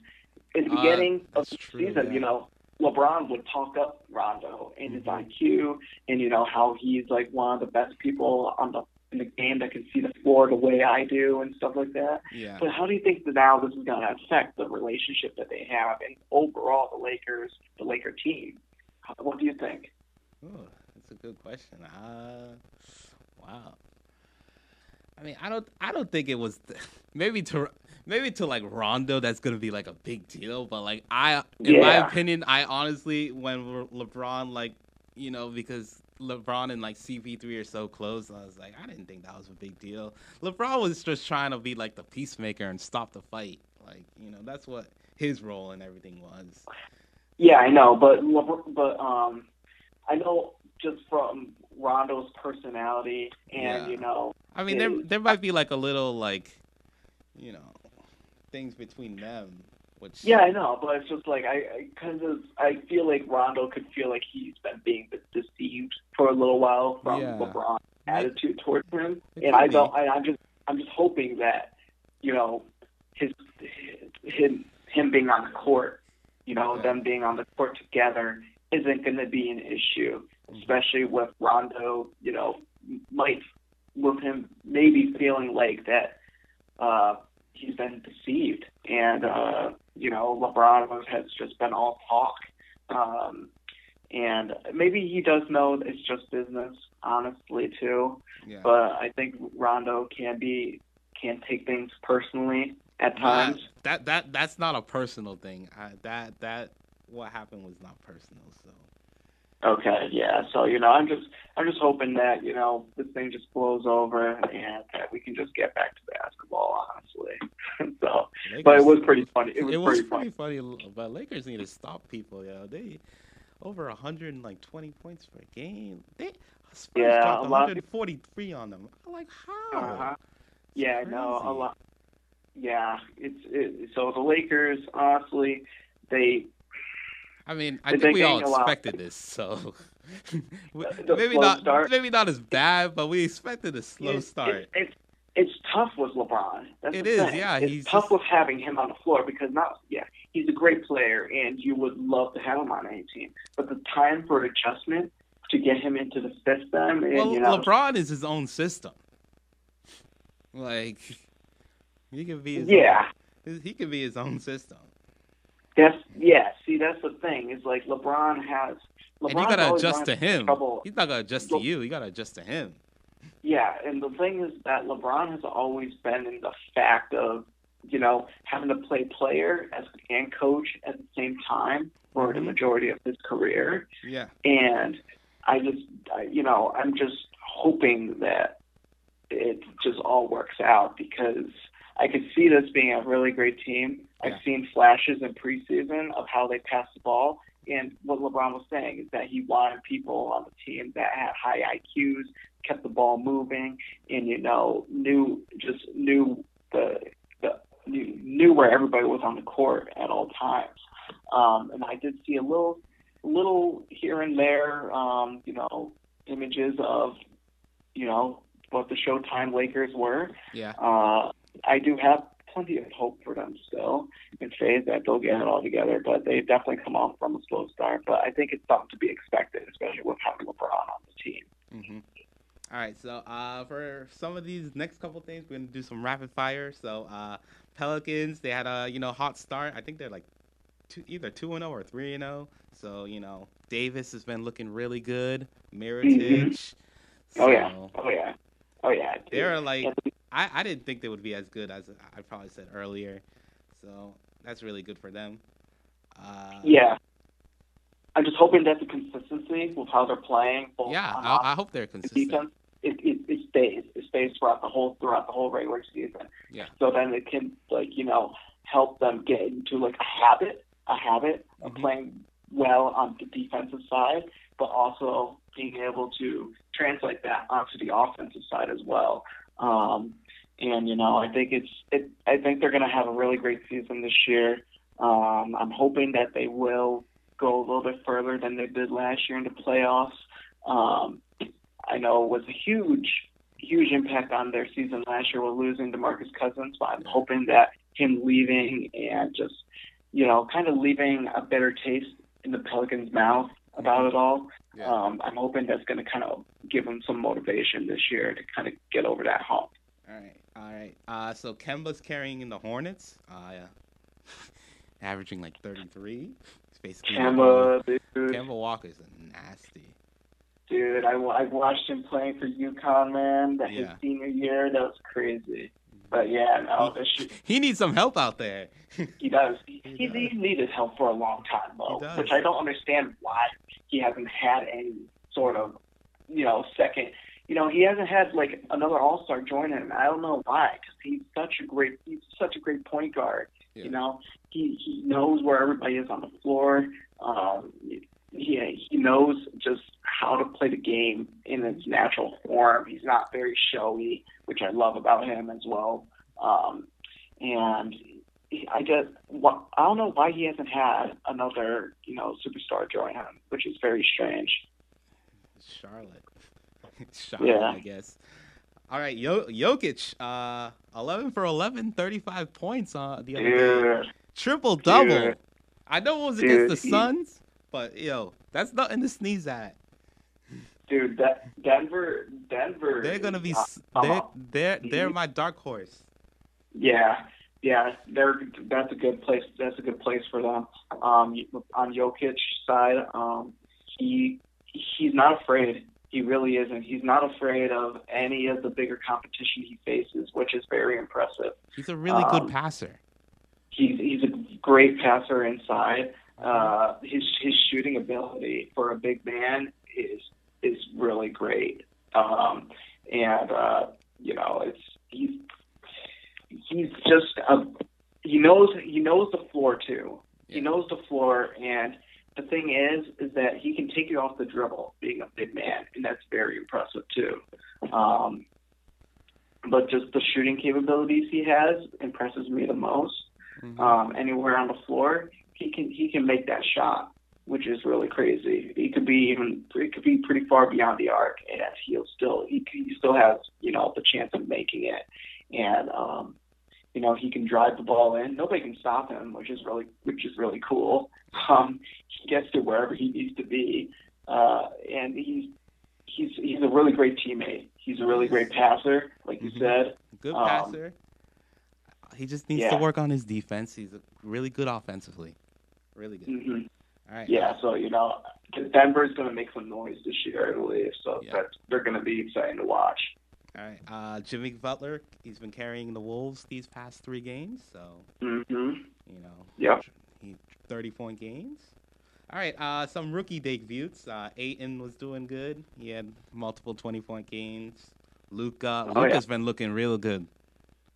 in the Uh, beginning of the true, season, yeah. you know, LeBron would talk up Rondo and his Mhm. IQ, and you know how he's like one of the best people on the in the game that can see the floor the way I do and stuff like that. Yeah. But how do you think that now this is going to affect the relationship that they have and overall the Lakers, the Laker team? What do you think? Oh, that's a good question. Uh, wow. I mean, I don't, I don't think it was maybe to maybe to like Rondo that's gonna be like a big deal, but like I, in my opinion, I honestly when Le- LeBron like you know because LeBron and like CP3 are so close, I was like I didn't think that was a big deal. LeBron was just trying to be like the peacemaker and stop the fight, like you know that's what his role and everything was. Yeah, I know, but but um, I know just from Rondo's personality and Yeah. you know, I mean, there there might be like a little like, you know, things between them, which yeah, I know, but it's just like I kind of I feel like Rondo could feel like he's been being deceived for a little while from Yeah. LeBron's attitude towards him, and I don't. I, I'm just I'm just hoping that you know his him him being on the court, you know, Yeah. them being on the court together isn't going to be an issue, Mhm. especially with Rondo, you know, might with him maybe feeling like that uh, he's been deceived, and uh, you know, LeBron has just been all talk. Um, and maybe he does know it's just business, honestly, too yeah. but I think Rondo can be can take things personally at times. Nah, that that that's not a personal thing. I, that that what happened was not personal. So Okay, yeah. So you know, I'm just I'm just hoping that you know this thing just blows over and that we can just get back to basketball, honestly. so, Lakers, but it was pretty funny. It was, it was pretty, funny. funny. But Lakers need to stop people. You know, they over 120 points per game. They Spurs yeah, dropped 143 on them. I'm like how? Uh-huh. Yeah, no, a lot. Yeah, it's it, so the Lakers. Honestly, they I mean, I think we all expected this, so maybe not start. maybe not as bad, but we expected a slow start. It, it, it's tough with LeBron. That's it is, thing. yeah. It's he's tough just... with having him on the floor because not yeah, he's a great player, and you would love to have him on any team. But the time for adjustment to get him into the system, and, well, you know, LeBron is his own system. Like he can be his yeah, own, he can be his own system. That's yeah. See, that's the thing. Is like LeBron has. LeBron and you gotta adjust to him. Trouble. He's not gonna adjust to you. You gotta adjust to him. Yeah, and the thing is that LeBron has always been in the fact of you know having to play player as and coach at the same time for the mm-hmm. majority of his career. Yeah, and I just I, you know I'm just hoping that it just all works out because I could see this being a really great team. Yeah. I've seen flashes in preseason of how they pass the ball. And what LeBron was saying is that he wanted people on the team that had high IQs, kept the ball moving, and you know knew just knew the the knew, knew where everybody was on the court at all times. Um, and I did see a little little here and there, um, you know, images of you know what the Showtime Lakers were. Yeah. Uh, I do have plenty of hope for them still and faith that they'll get it all together, but they definitely come off from a slow start. But I think it's something to be expected, especially with having LeBron on the team. Mm-hmm. All right, so uh, for some of these next couple things, we're gonna do some rapid fire. So uh, Pelicans, they had a you know hot start. I think they're like two, either two and zero oh or three and zero. Oh. So you know Davis has been looking really good. Mirotic. So, oh yeah. Oh yeah. Oh yeah. They're like I, I didn't think they would be as good as I probably said earlier. So that's really good for them. Uh, yeah. I'm just hoping that the consistency with how they're playing. yeah, I, I, hope they're consistent. Defense, it, it, it stays. It stays throughout the whole throughout the whole regular season. Yeah. So then it can like you know help them get into like a habit, a habit of mm-hmm. playing well on the defensive side, but also being able to translate that onto the offensive side as well. Um, and you know, I think it's it. I think they're going to have a really great season this year. Um, I'm hoping that they will go a little bit further than they did last year in the playoffs. Um, I know it was a huge, huge impact on their season last year with losing DeMarcus Cousins, but I'm hoping that him leaving and just, you know, kind of leaving a better taste in the Pelicans' mouth about it all. Yeah. Um, I'm hoping that's going to kind of give them some motivation this year to kind of get over that hump. All right, all right. Uh, so Kemba's carrying in the Hornets, uh, yeah. averaging like 33. It's basically Kemba, dude. Kemba Walker's nasty. Dude, I, I watched him playing for UConn, man. That yeah. his senior year, that was crazy. But yeah, no, he, he needs some help out there. he does. He, he, he's, he's needed help for a long time, though, which I don't understand why he hasn't had any sort of, you know, second. You know, he hasn't had like another All Star join him. I don't know why, because he's such a great, he's such a great point guard. Yeah. You know, he he knows where everybody is on the floor. Um, he he knows just how to play the game in its natural form. He's not very showy, which I love about him as well. Um, and I just I don't know why he hasn't had another you know superstar join him, which is very strange. Charlotte, Charlotte, yeah. I guess. All right, Yo- Jokic, uh, 11 for 11, 35 points on the other Dude. day. Triple double. I know it was Dude, against the Suns, but yo, that's nothing to sneeze at. Dude, that Denver, Denver. They're gonna be. Uh, they're they're they're my dark horse. Yeah, yeah, they're that's a good place. That's a good place for them. Um, on Jokic's side, um, he he's not afraid. He really isn't. He's not afraid of any of the bigger competition he faces, which is very impressive. He's a really um, good passer. He's he's a great passer inside. Uh, his his shooting ability for a big man is is really great. Um, and uh, you know, it's he's he's just a, he knows he knows the floor too. He knows the floor, and the thing is, is that he can take you off the dribble, being a big man, and that's very impressive too. Um, but just the shooting capabilities he has impresses me the most. Mhm. Um, anywhere on the floor, he can he can make that shot, which is really crazy. He could be even it could be pretty far beyond the arc, and he'll still he, he still has you know the chance of making it, and um, you know he can drive the ball in. Nobody can stop him, which is really which is really cool. Um, he gets to wherever he needs to be, uh, and he's he's he's a really great teammate. He's a really great passer, like you Mhm. said. Good Um, passer. He just needs to work on his defense. He's really good offensively. Really good. hmm All right. Yeah, so you know, Denver's going to make some noise this year, I believe. So Yeah. that's they're going to be exciting to watch. All right. Uh, Jimmy Butler, he's been carrying the Wolves these past three games, so hmm you know. Yep. He thirty point games. All right. Uh, some rookie debuts. Uh, Ayton was doing good. He had multiple twenty point games. Luka. Oh, yeah. Luka's been looking real good.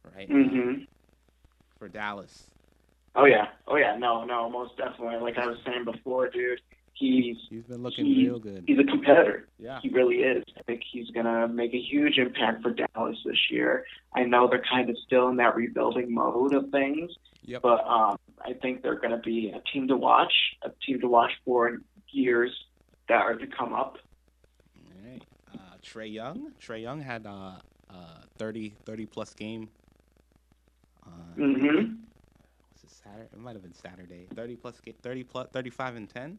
Right. now hmm For Dallas. Oh yeah, oh yeah. No, no, most definitely. Like I was saying before, dude, he's He's been looking He- real good. he's a competitor. Yeah. He really is. I think he's going to make a huge impact for Dallas this year. I know they're kind of still in that rebuilding mode of things, Yep. but um, I think they're going to be a team to watch, a team to watch for years that are to come up. All right. Uh, Trae Young. Trae Young had uh, uh, 30, 30 plus game. Uh, hmm Was it Saturday? It might have been Saturday. Thirty plus, thirty plus, thirty-five and ten.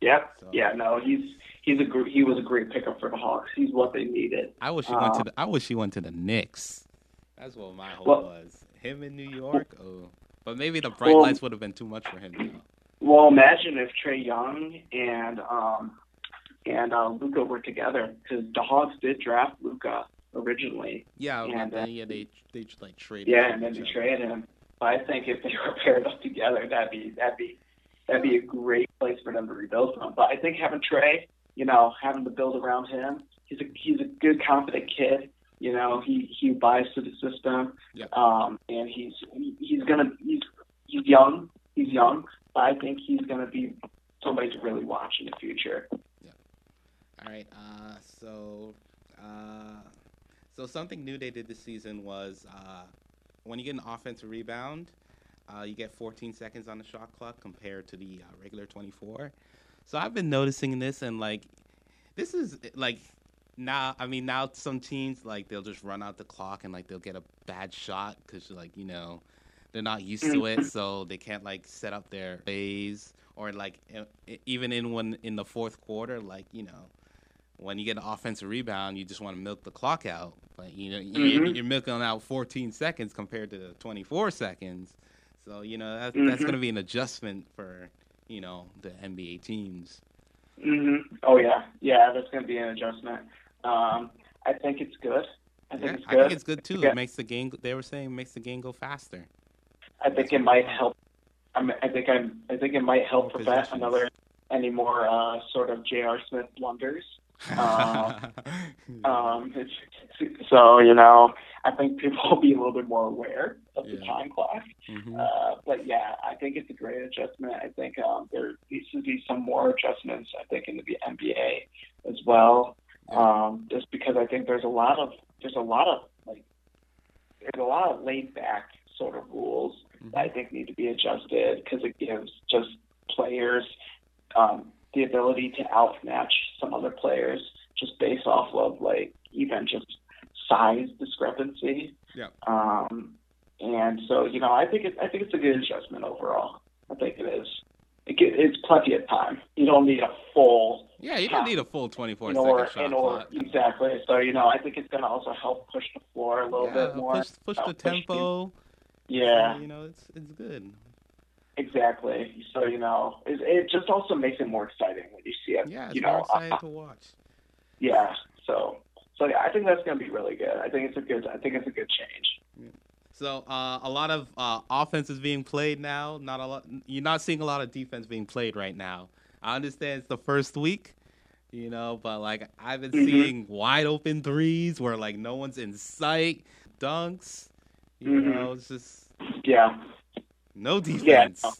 Yep. So- Yeah. No, he's he's a gr- he was a great pickup for the Hawks. He's what they needed. I wish he went to. Uh, The, I wish he went to the Knicks. That's what my hope Well- was. Him in New York. Oh, but maybe the bright Well- lights would have been too much for him. Now. Well, imagine if Trae Young and um and uh, Luka were together because the Hawks did draft Luka originally. Yeah, And, then, uh, yeah, they they like traded. Yeah, and then they other. traded him. But I think if they were paired up together, that'd be that'd be that'd be a great place for them to rebuild from. But I think having Trae, you know, having to build around him, he's a he's a good, confident kid. You know, he he buys to the system, Yep. um, and he's he, he's gonna he's he's young, he's young, but I think he's gonna be somebody to really watch in the future. Yeah. All right. Uh, so, uh, so something new they did this season was uh, when you get an offensive rebound, uh, you get 14 seconds on the shot clock compared to the uh, regular 24. So I've been noticing this, and like, this is like now. I mean, now some teams like they'll just run out the clock and like they'll get a bad shot because like you know they're not used to it, so they can't like set up their plays or like even in when in the fourth quarter, like you know when you get an offensive rebound, you just want to milk the clock out. But you know, Mhm. you're milking out 14 seconds compared to 24 seconds. So you know that, that's Mhm. going to be an adjustment for you know the NBA teams. hmm Oh yeah, yeah, that's gonna be an adjustment. Um, I think it's good. I think Yeah, it's I good. think it's good too. Yeah. It makes the game. They were saying it makes the game go faster. I think it might help. I, I think I'm. I think it might help More prevent another any more uh, sort of J.R. Smith blunders. Uh, Um, it's, so you know, I think people will be a little bit more aware of the time clock. Mhm. Uh, but yeah, I think it's a great adjustment. I think um, there needs to be some more adjustments. I think in the NBA as well, um, just because I think there's a lot of there's a lot of like there's a lot of laid back sort of rules that I think need to be adjusted because it gives just players um, the ability to outmatch some other players just based off of like even just size discrepancy. Yeah. Um, and so you know, I think it, I think it's a good adjustment overall. I think it is. It, get- it's plenty of time. You don't need a full yeah, you don't need a full 24 in second order, shot in order clock. exactly. So you know, I think it's going to also help push the floor a little Yeah, bit more. push push Uh, the push tempo. yeah, So, you know it's it's good. exactly. So you know, it, it just also makes it more exciting when you see it. Yeah, it's you more exciting uh, to watch. yeah. So so yeah, I think that's going to be really good. I think it's a good. I think it's a good change. So uh, a lot of uh, offense is being played now. Not a lot. You're not seeing a lot of defense being played right now. I understand it's the first week, you know, but like I've been Mhm. seeing wide open threes where like no one's in sight, dunks. You Mhm. know, it's just Yeah. no defense. no.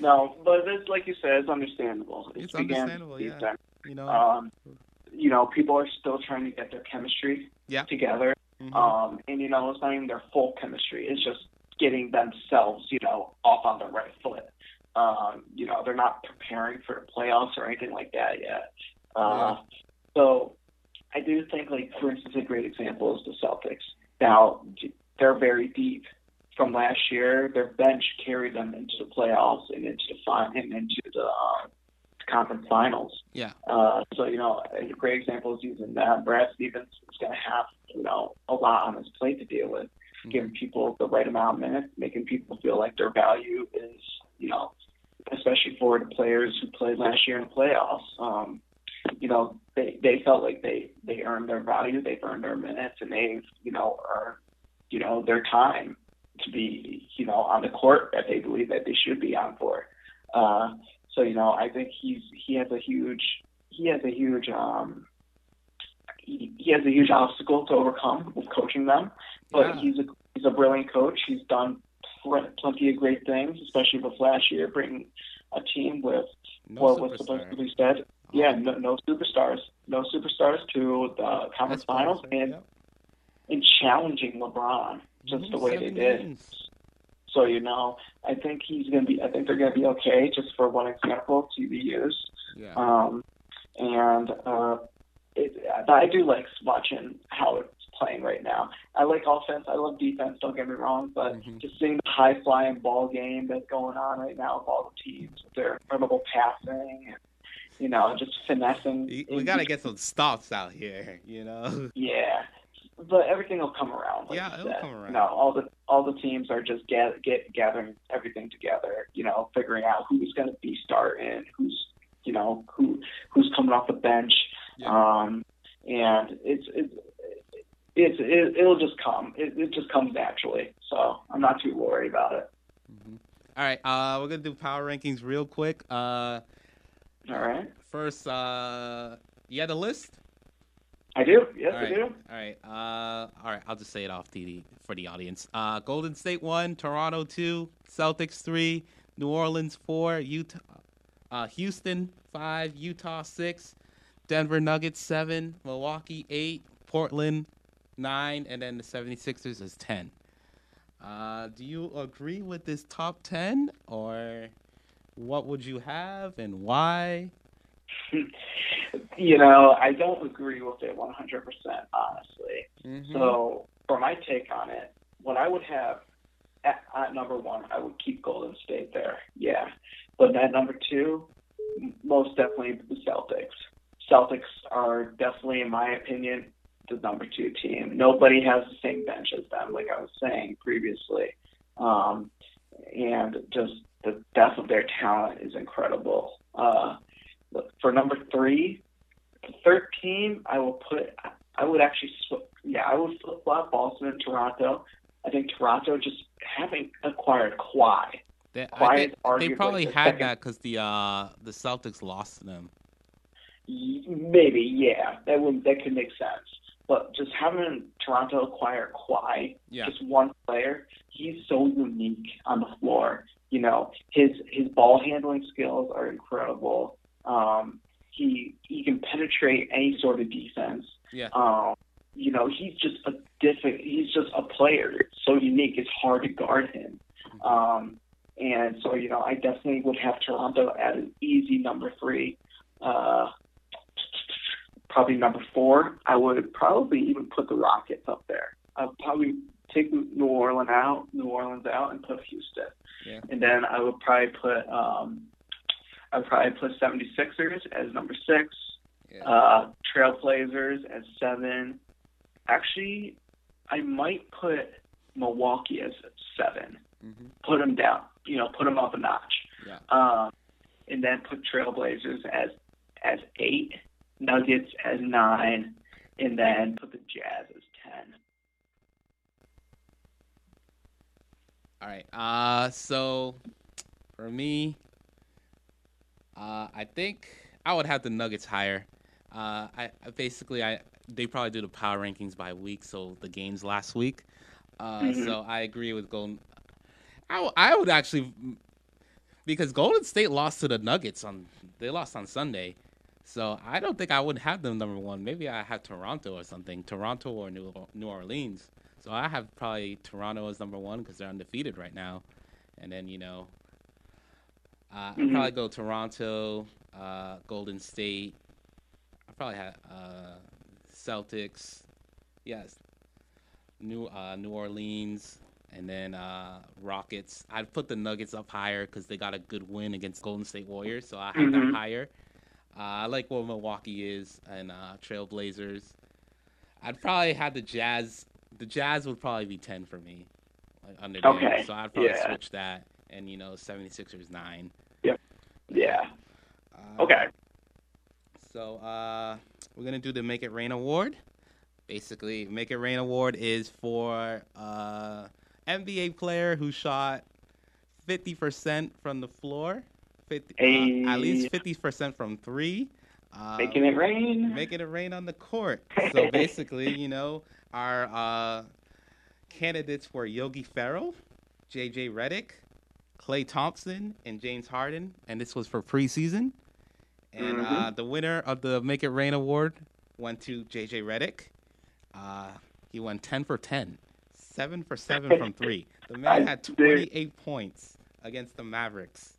No, but it's like you said, it's understandable. It's again, understandable, yeah. defense. You know. Um, you know, people are still trying to get their chemistry Yeah. together. Mhm. Um, and you know, it's not even their full chemistry. It's just getting themselves, you know, off on the right foot. Um, you know, they're not preparing for the playoffs or anything like that yet. Uh, So I do think, like for instance, a great example is the Celtics. Now they're very deep. From last year, their bench carried them into the playoffs and into the fin- and into the uh, conference finals. yeah. Uh, so you know, a great example is using that. Brad Stevens is going to have you know a lot on his plate to deal with, Mm-hmm. giving people the right amount of minutes, making people feel like their value is you know, especially for the players who played last year in the playoffs. Um, you know, they they felt like they they earned their value, they've earned their minutes, and they've you know earned you know their time to be you know on the court that they believe that they should be on for. Uh, so you know, I think he's he has a huge he has a huge um he, he has a huge obstacle to overcome with coaching them. But Yeah. he's a he's a brilliant coach. He's done pl- plenty of great things, especially with last year bringing a team with No what was supposed to be said. Yeah, no, no superstars, no superstars to the conference That's finals, and yep. and challenging LeBron just the way they did. So you know, I think he's gonna be. I think they're gonna be okay. Just for one example to be used. Yeah. Um, and uh, it, I do like watching how it's playing right now. I like offense. I love defense. Don't get me wrong, but Mhm. just seeing the high flying ball game that's going on right now with all the teams with their incredible passing and you know just finessing. We, we gotta get some stops out here, you know. Yeah, but everything will come around. Like Yeah, it'll said. come around. No, all the all the teams are just get, get gathering everything together. You know, figuring out who's going to be starting, who's you know who who's coming off the bench. Yeah. Um, and it's it's it's it, it'll just come. It, it just comes naturally. So I'm not too worried about it. Mhm. All right, uh, we're gonna do power rankings real quick. Uh, All right, first, uh, you had a list. I do. Yes, all I do. all right, uh, all right. I'll just say it off the for the audience. Uh, Golden State one, Toronto two, Celtics three, New Orleans four, Utah, uh, Houston five, Utah six, Denver Nuggets seven, Milwaukee eight, Portland nine, and then the 76ers is ten. Uh, do you agree with this top ten, or what would you have and why? You know, I don't agree with it 100%, honestly. Mhm. So, for my take on it, what I would have at, at number one, I would keep Golden State there. Yeah. But at number two, most definitely the Celtics. Celtics are definitely, in my opinion, the number two team. Nobody has the same bench as them, like I was saying previously. Um, and just the depth of their talent is incredible. Uh, for number three, third team, I will put. I would actually, yeah, I would flip flop Boston and Toronto. I think Toronto just having acquired Kawhi. They, Kawhi I they probably the had second- that because the uh, the Celtics lost them. Maybe, yeah, that would that could make sense. But just having Toronto acquire Kawhi, Yeah. just one player, he's so unique on the floor. You know, his his ball handling skills are incredible. Um, he he can penetrate any sort of defense. Yeah. Um, you know, he's just a different. He's just a player. It's so unique. It's hard to guard him. Um, and so, you know, I definitely would have Toronto at an easy number three. Uh, probably number four. I would probably even put the Rockets up there. I'd probably take New Orleans out, New Orleans out, and put Houston. Yeah. And then I would probably put um, I'd probably put 76ers as number six. Yeah. Uh, Trailblazers as seven. Actually, I might put Milwaukee as seven. hmm Put them down. You know, put them up a notch. Yeah. Um, and then put Trailblazers as as eight, Nuggets as nine, and then put the Jazz as ten. All right. Uh, so for me, uh, I think I would have the Nuggets higher. Uh, I, I basically I they probably do the power rankings by week, so the games last week. Uh, Mhm. So I agree with Golden. I, w- I would actually because Golden State lost to the Nuggets on they lost on Sunday, so I don't think I would have them number one. Maybe I have Toronto or something, Toronto or New New Orleans. So I have probably Toronto as number one because they're undefeated right now, and then you know, uh, I'd Mhm. probably go Toronto, uh, Golden State. I probably have uh, Celtics, yes, New uh, New Orleans, and then uh, Rockets. I'd put the Nuggets up higher because they got a good win against Golden State Warriors, so I have Mhm. them higher. Uh, I like what Milwaukee is and uh, Trailblazers. I'd probably have the Jazz. The Jazz would probably be ten for me, like under. Okay, So I'd probably yeah. switch that, and you know, 76ers nine. Yep. Yeah. Uh, Okay. So uh, we're gonna do the Make It Rain award. Basically, Make It Rain award is for uh, NBA player who shot 50% from the floor, 50, uh, at least 50% from three. Uh, Making it rain. making it rain on the court. So basically, you know, our uh, candidates were Yogi Ferrell, JJ Redick, Klay Thompson, and James Harden, and this was for preseason. And uh, the winner of the Make It Rain award went to JJ Redick. Uh, he won 10 for 10, 7 for 7 from 3. The man had 28 points against the Mavericks.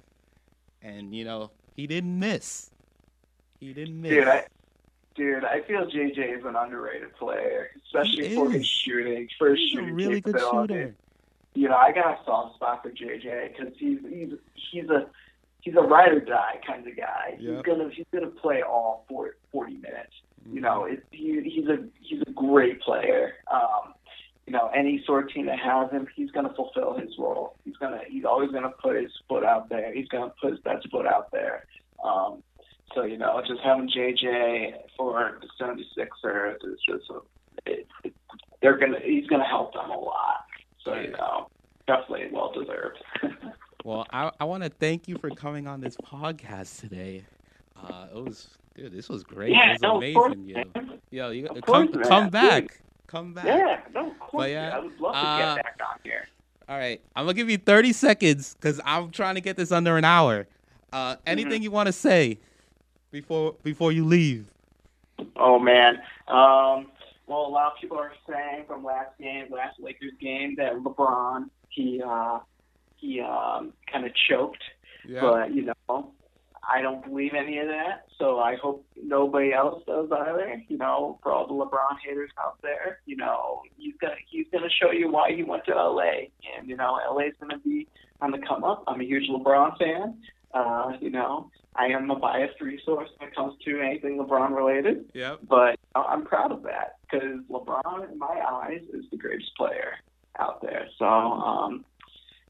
And, you know, he didn't miss. He didn't miss. Dude, I, dude, I feel JJ is an underrated player, especially for his shooting. For He's a shooting really good shooter. You know, I got a soft spot for JJ because he's he's he's a he's a ride or die kind of guy. Yep. He's gonna he's gonna play all 40, 40 minutes. Mm-hmm. You know, it, he, he's a he's a great player. Um, you know, any sort of team that has him, he's gonna fulfill his role. He's gonna he's always gonna put his foot out there. He's gonna put his best foot out there. Um, so you know, just having JJ for the 76ers is just a, it, it, they're gonna he's gonna help them a lot. So you know, definitely well deserved. Well, I, I want to thank you for coming on this podcast today. Uh, it was, dude, this was great. yeah, it was no, of amazing, course, yo. Yo, you Of come, course, come Dude. back, come back. Yeah, no, of course. But yeah, I would love to uh, get back on here. All right, I'm gonna give you 30 seconds because I'm trying to get this under an hour. Uh, Mm-hmm. anything you want to say before before you leave? Oh man. Um, well, a lot of people are saying from last game, last Lakers game, that LeBron he uh, he um, kind of choked, Yeah. but you know, I don't believe any of that. So I hope nobody else does either. You know, for all the LeBron haters out there, you know, he's gonna he's gonna show you why he went to LA, and you know, LA's gonna be on the come up. I'm a huge LeBron fan. Uh, you know, I am a biased resource when it comes to anything LeBron related Yep. but I'm proud of that because LeBron, in my eyes, is the greatest player out there. So, um,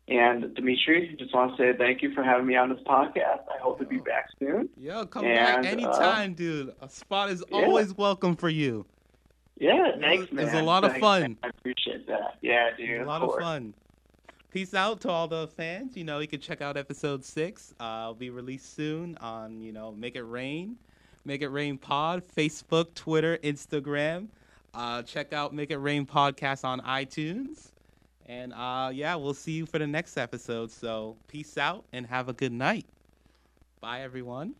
and Dimitri, just want to say thank you for having me on this podcast. I hope to be back soon. Yo, come And, back uh, anytime, dude. A spot is yeah. always welcome for you. Yeah, thanks, man. it was a lot of Thanks, fun. man. I appreciate that. Yeah, dude. a lot of course. fun. Peace out to all the fans. You know, you can check out episode six. Uh, will be released soon on, you know, Make It Rain, Make It Rain Pod, Facebook, Twitter, Instagram. Uh, check out Make It Rain Podcast on iTunes. And uh, yeah, we'll see you for the next episode. So peace out and have a good night. Bye, everyone.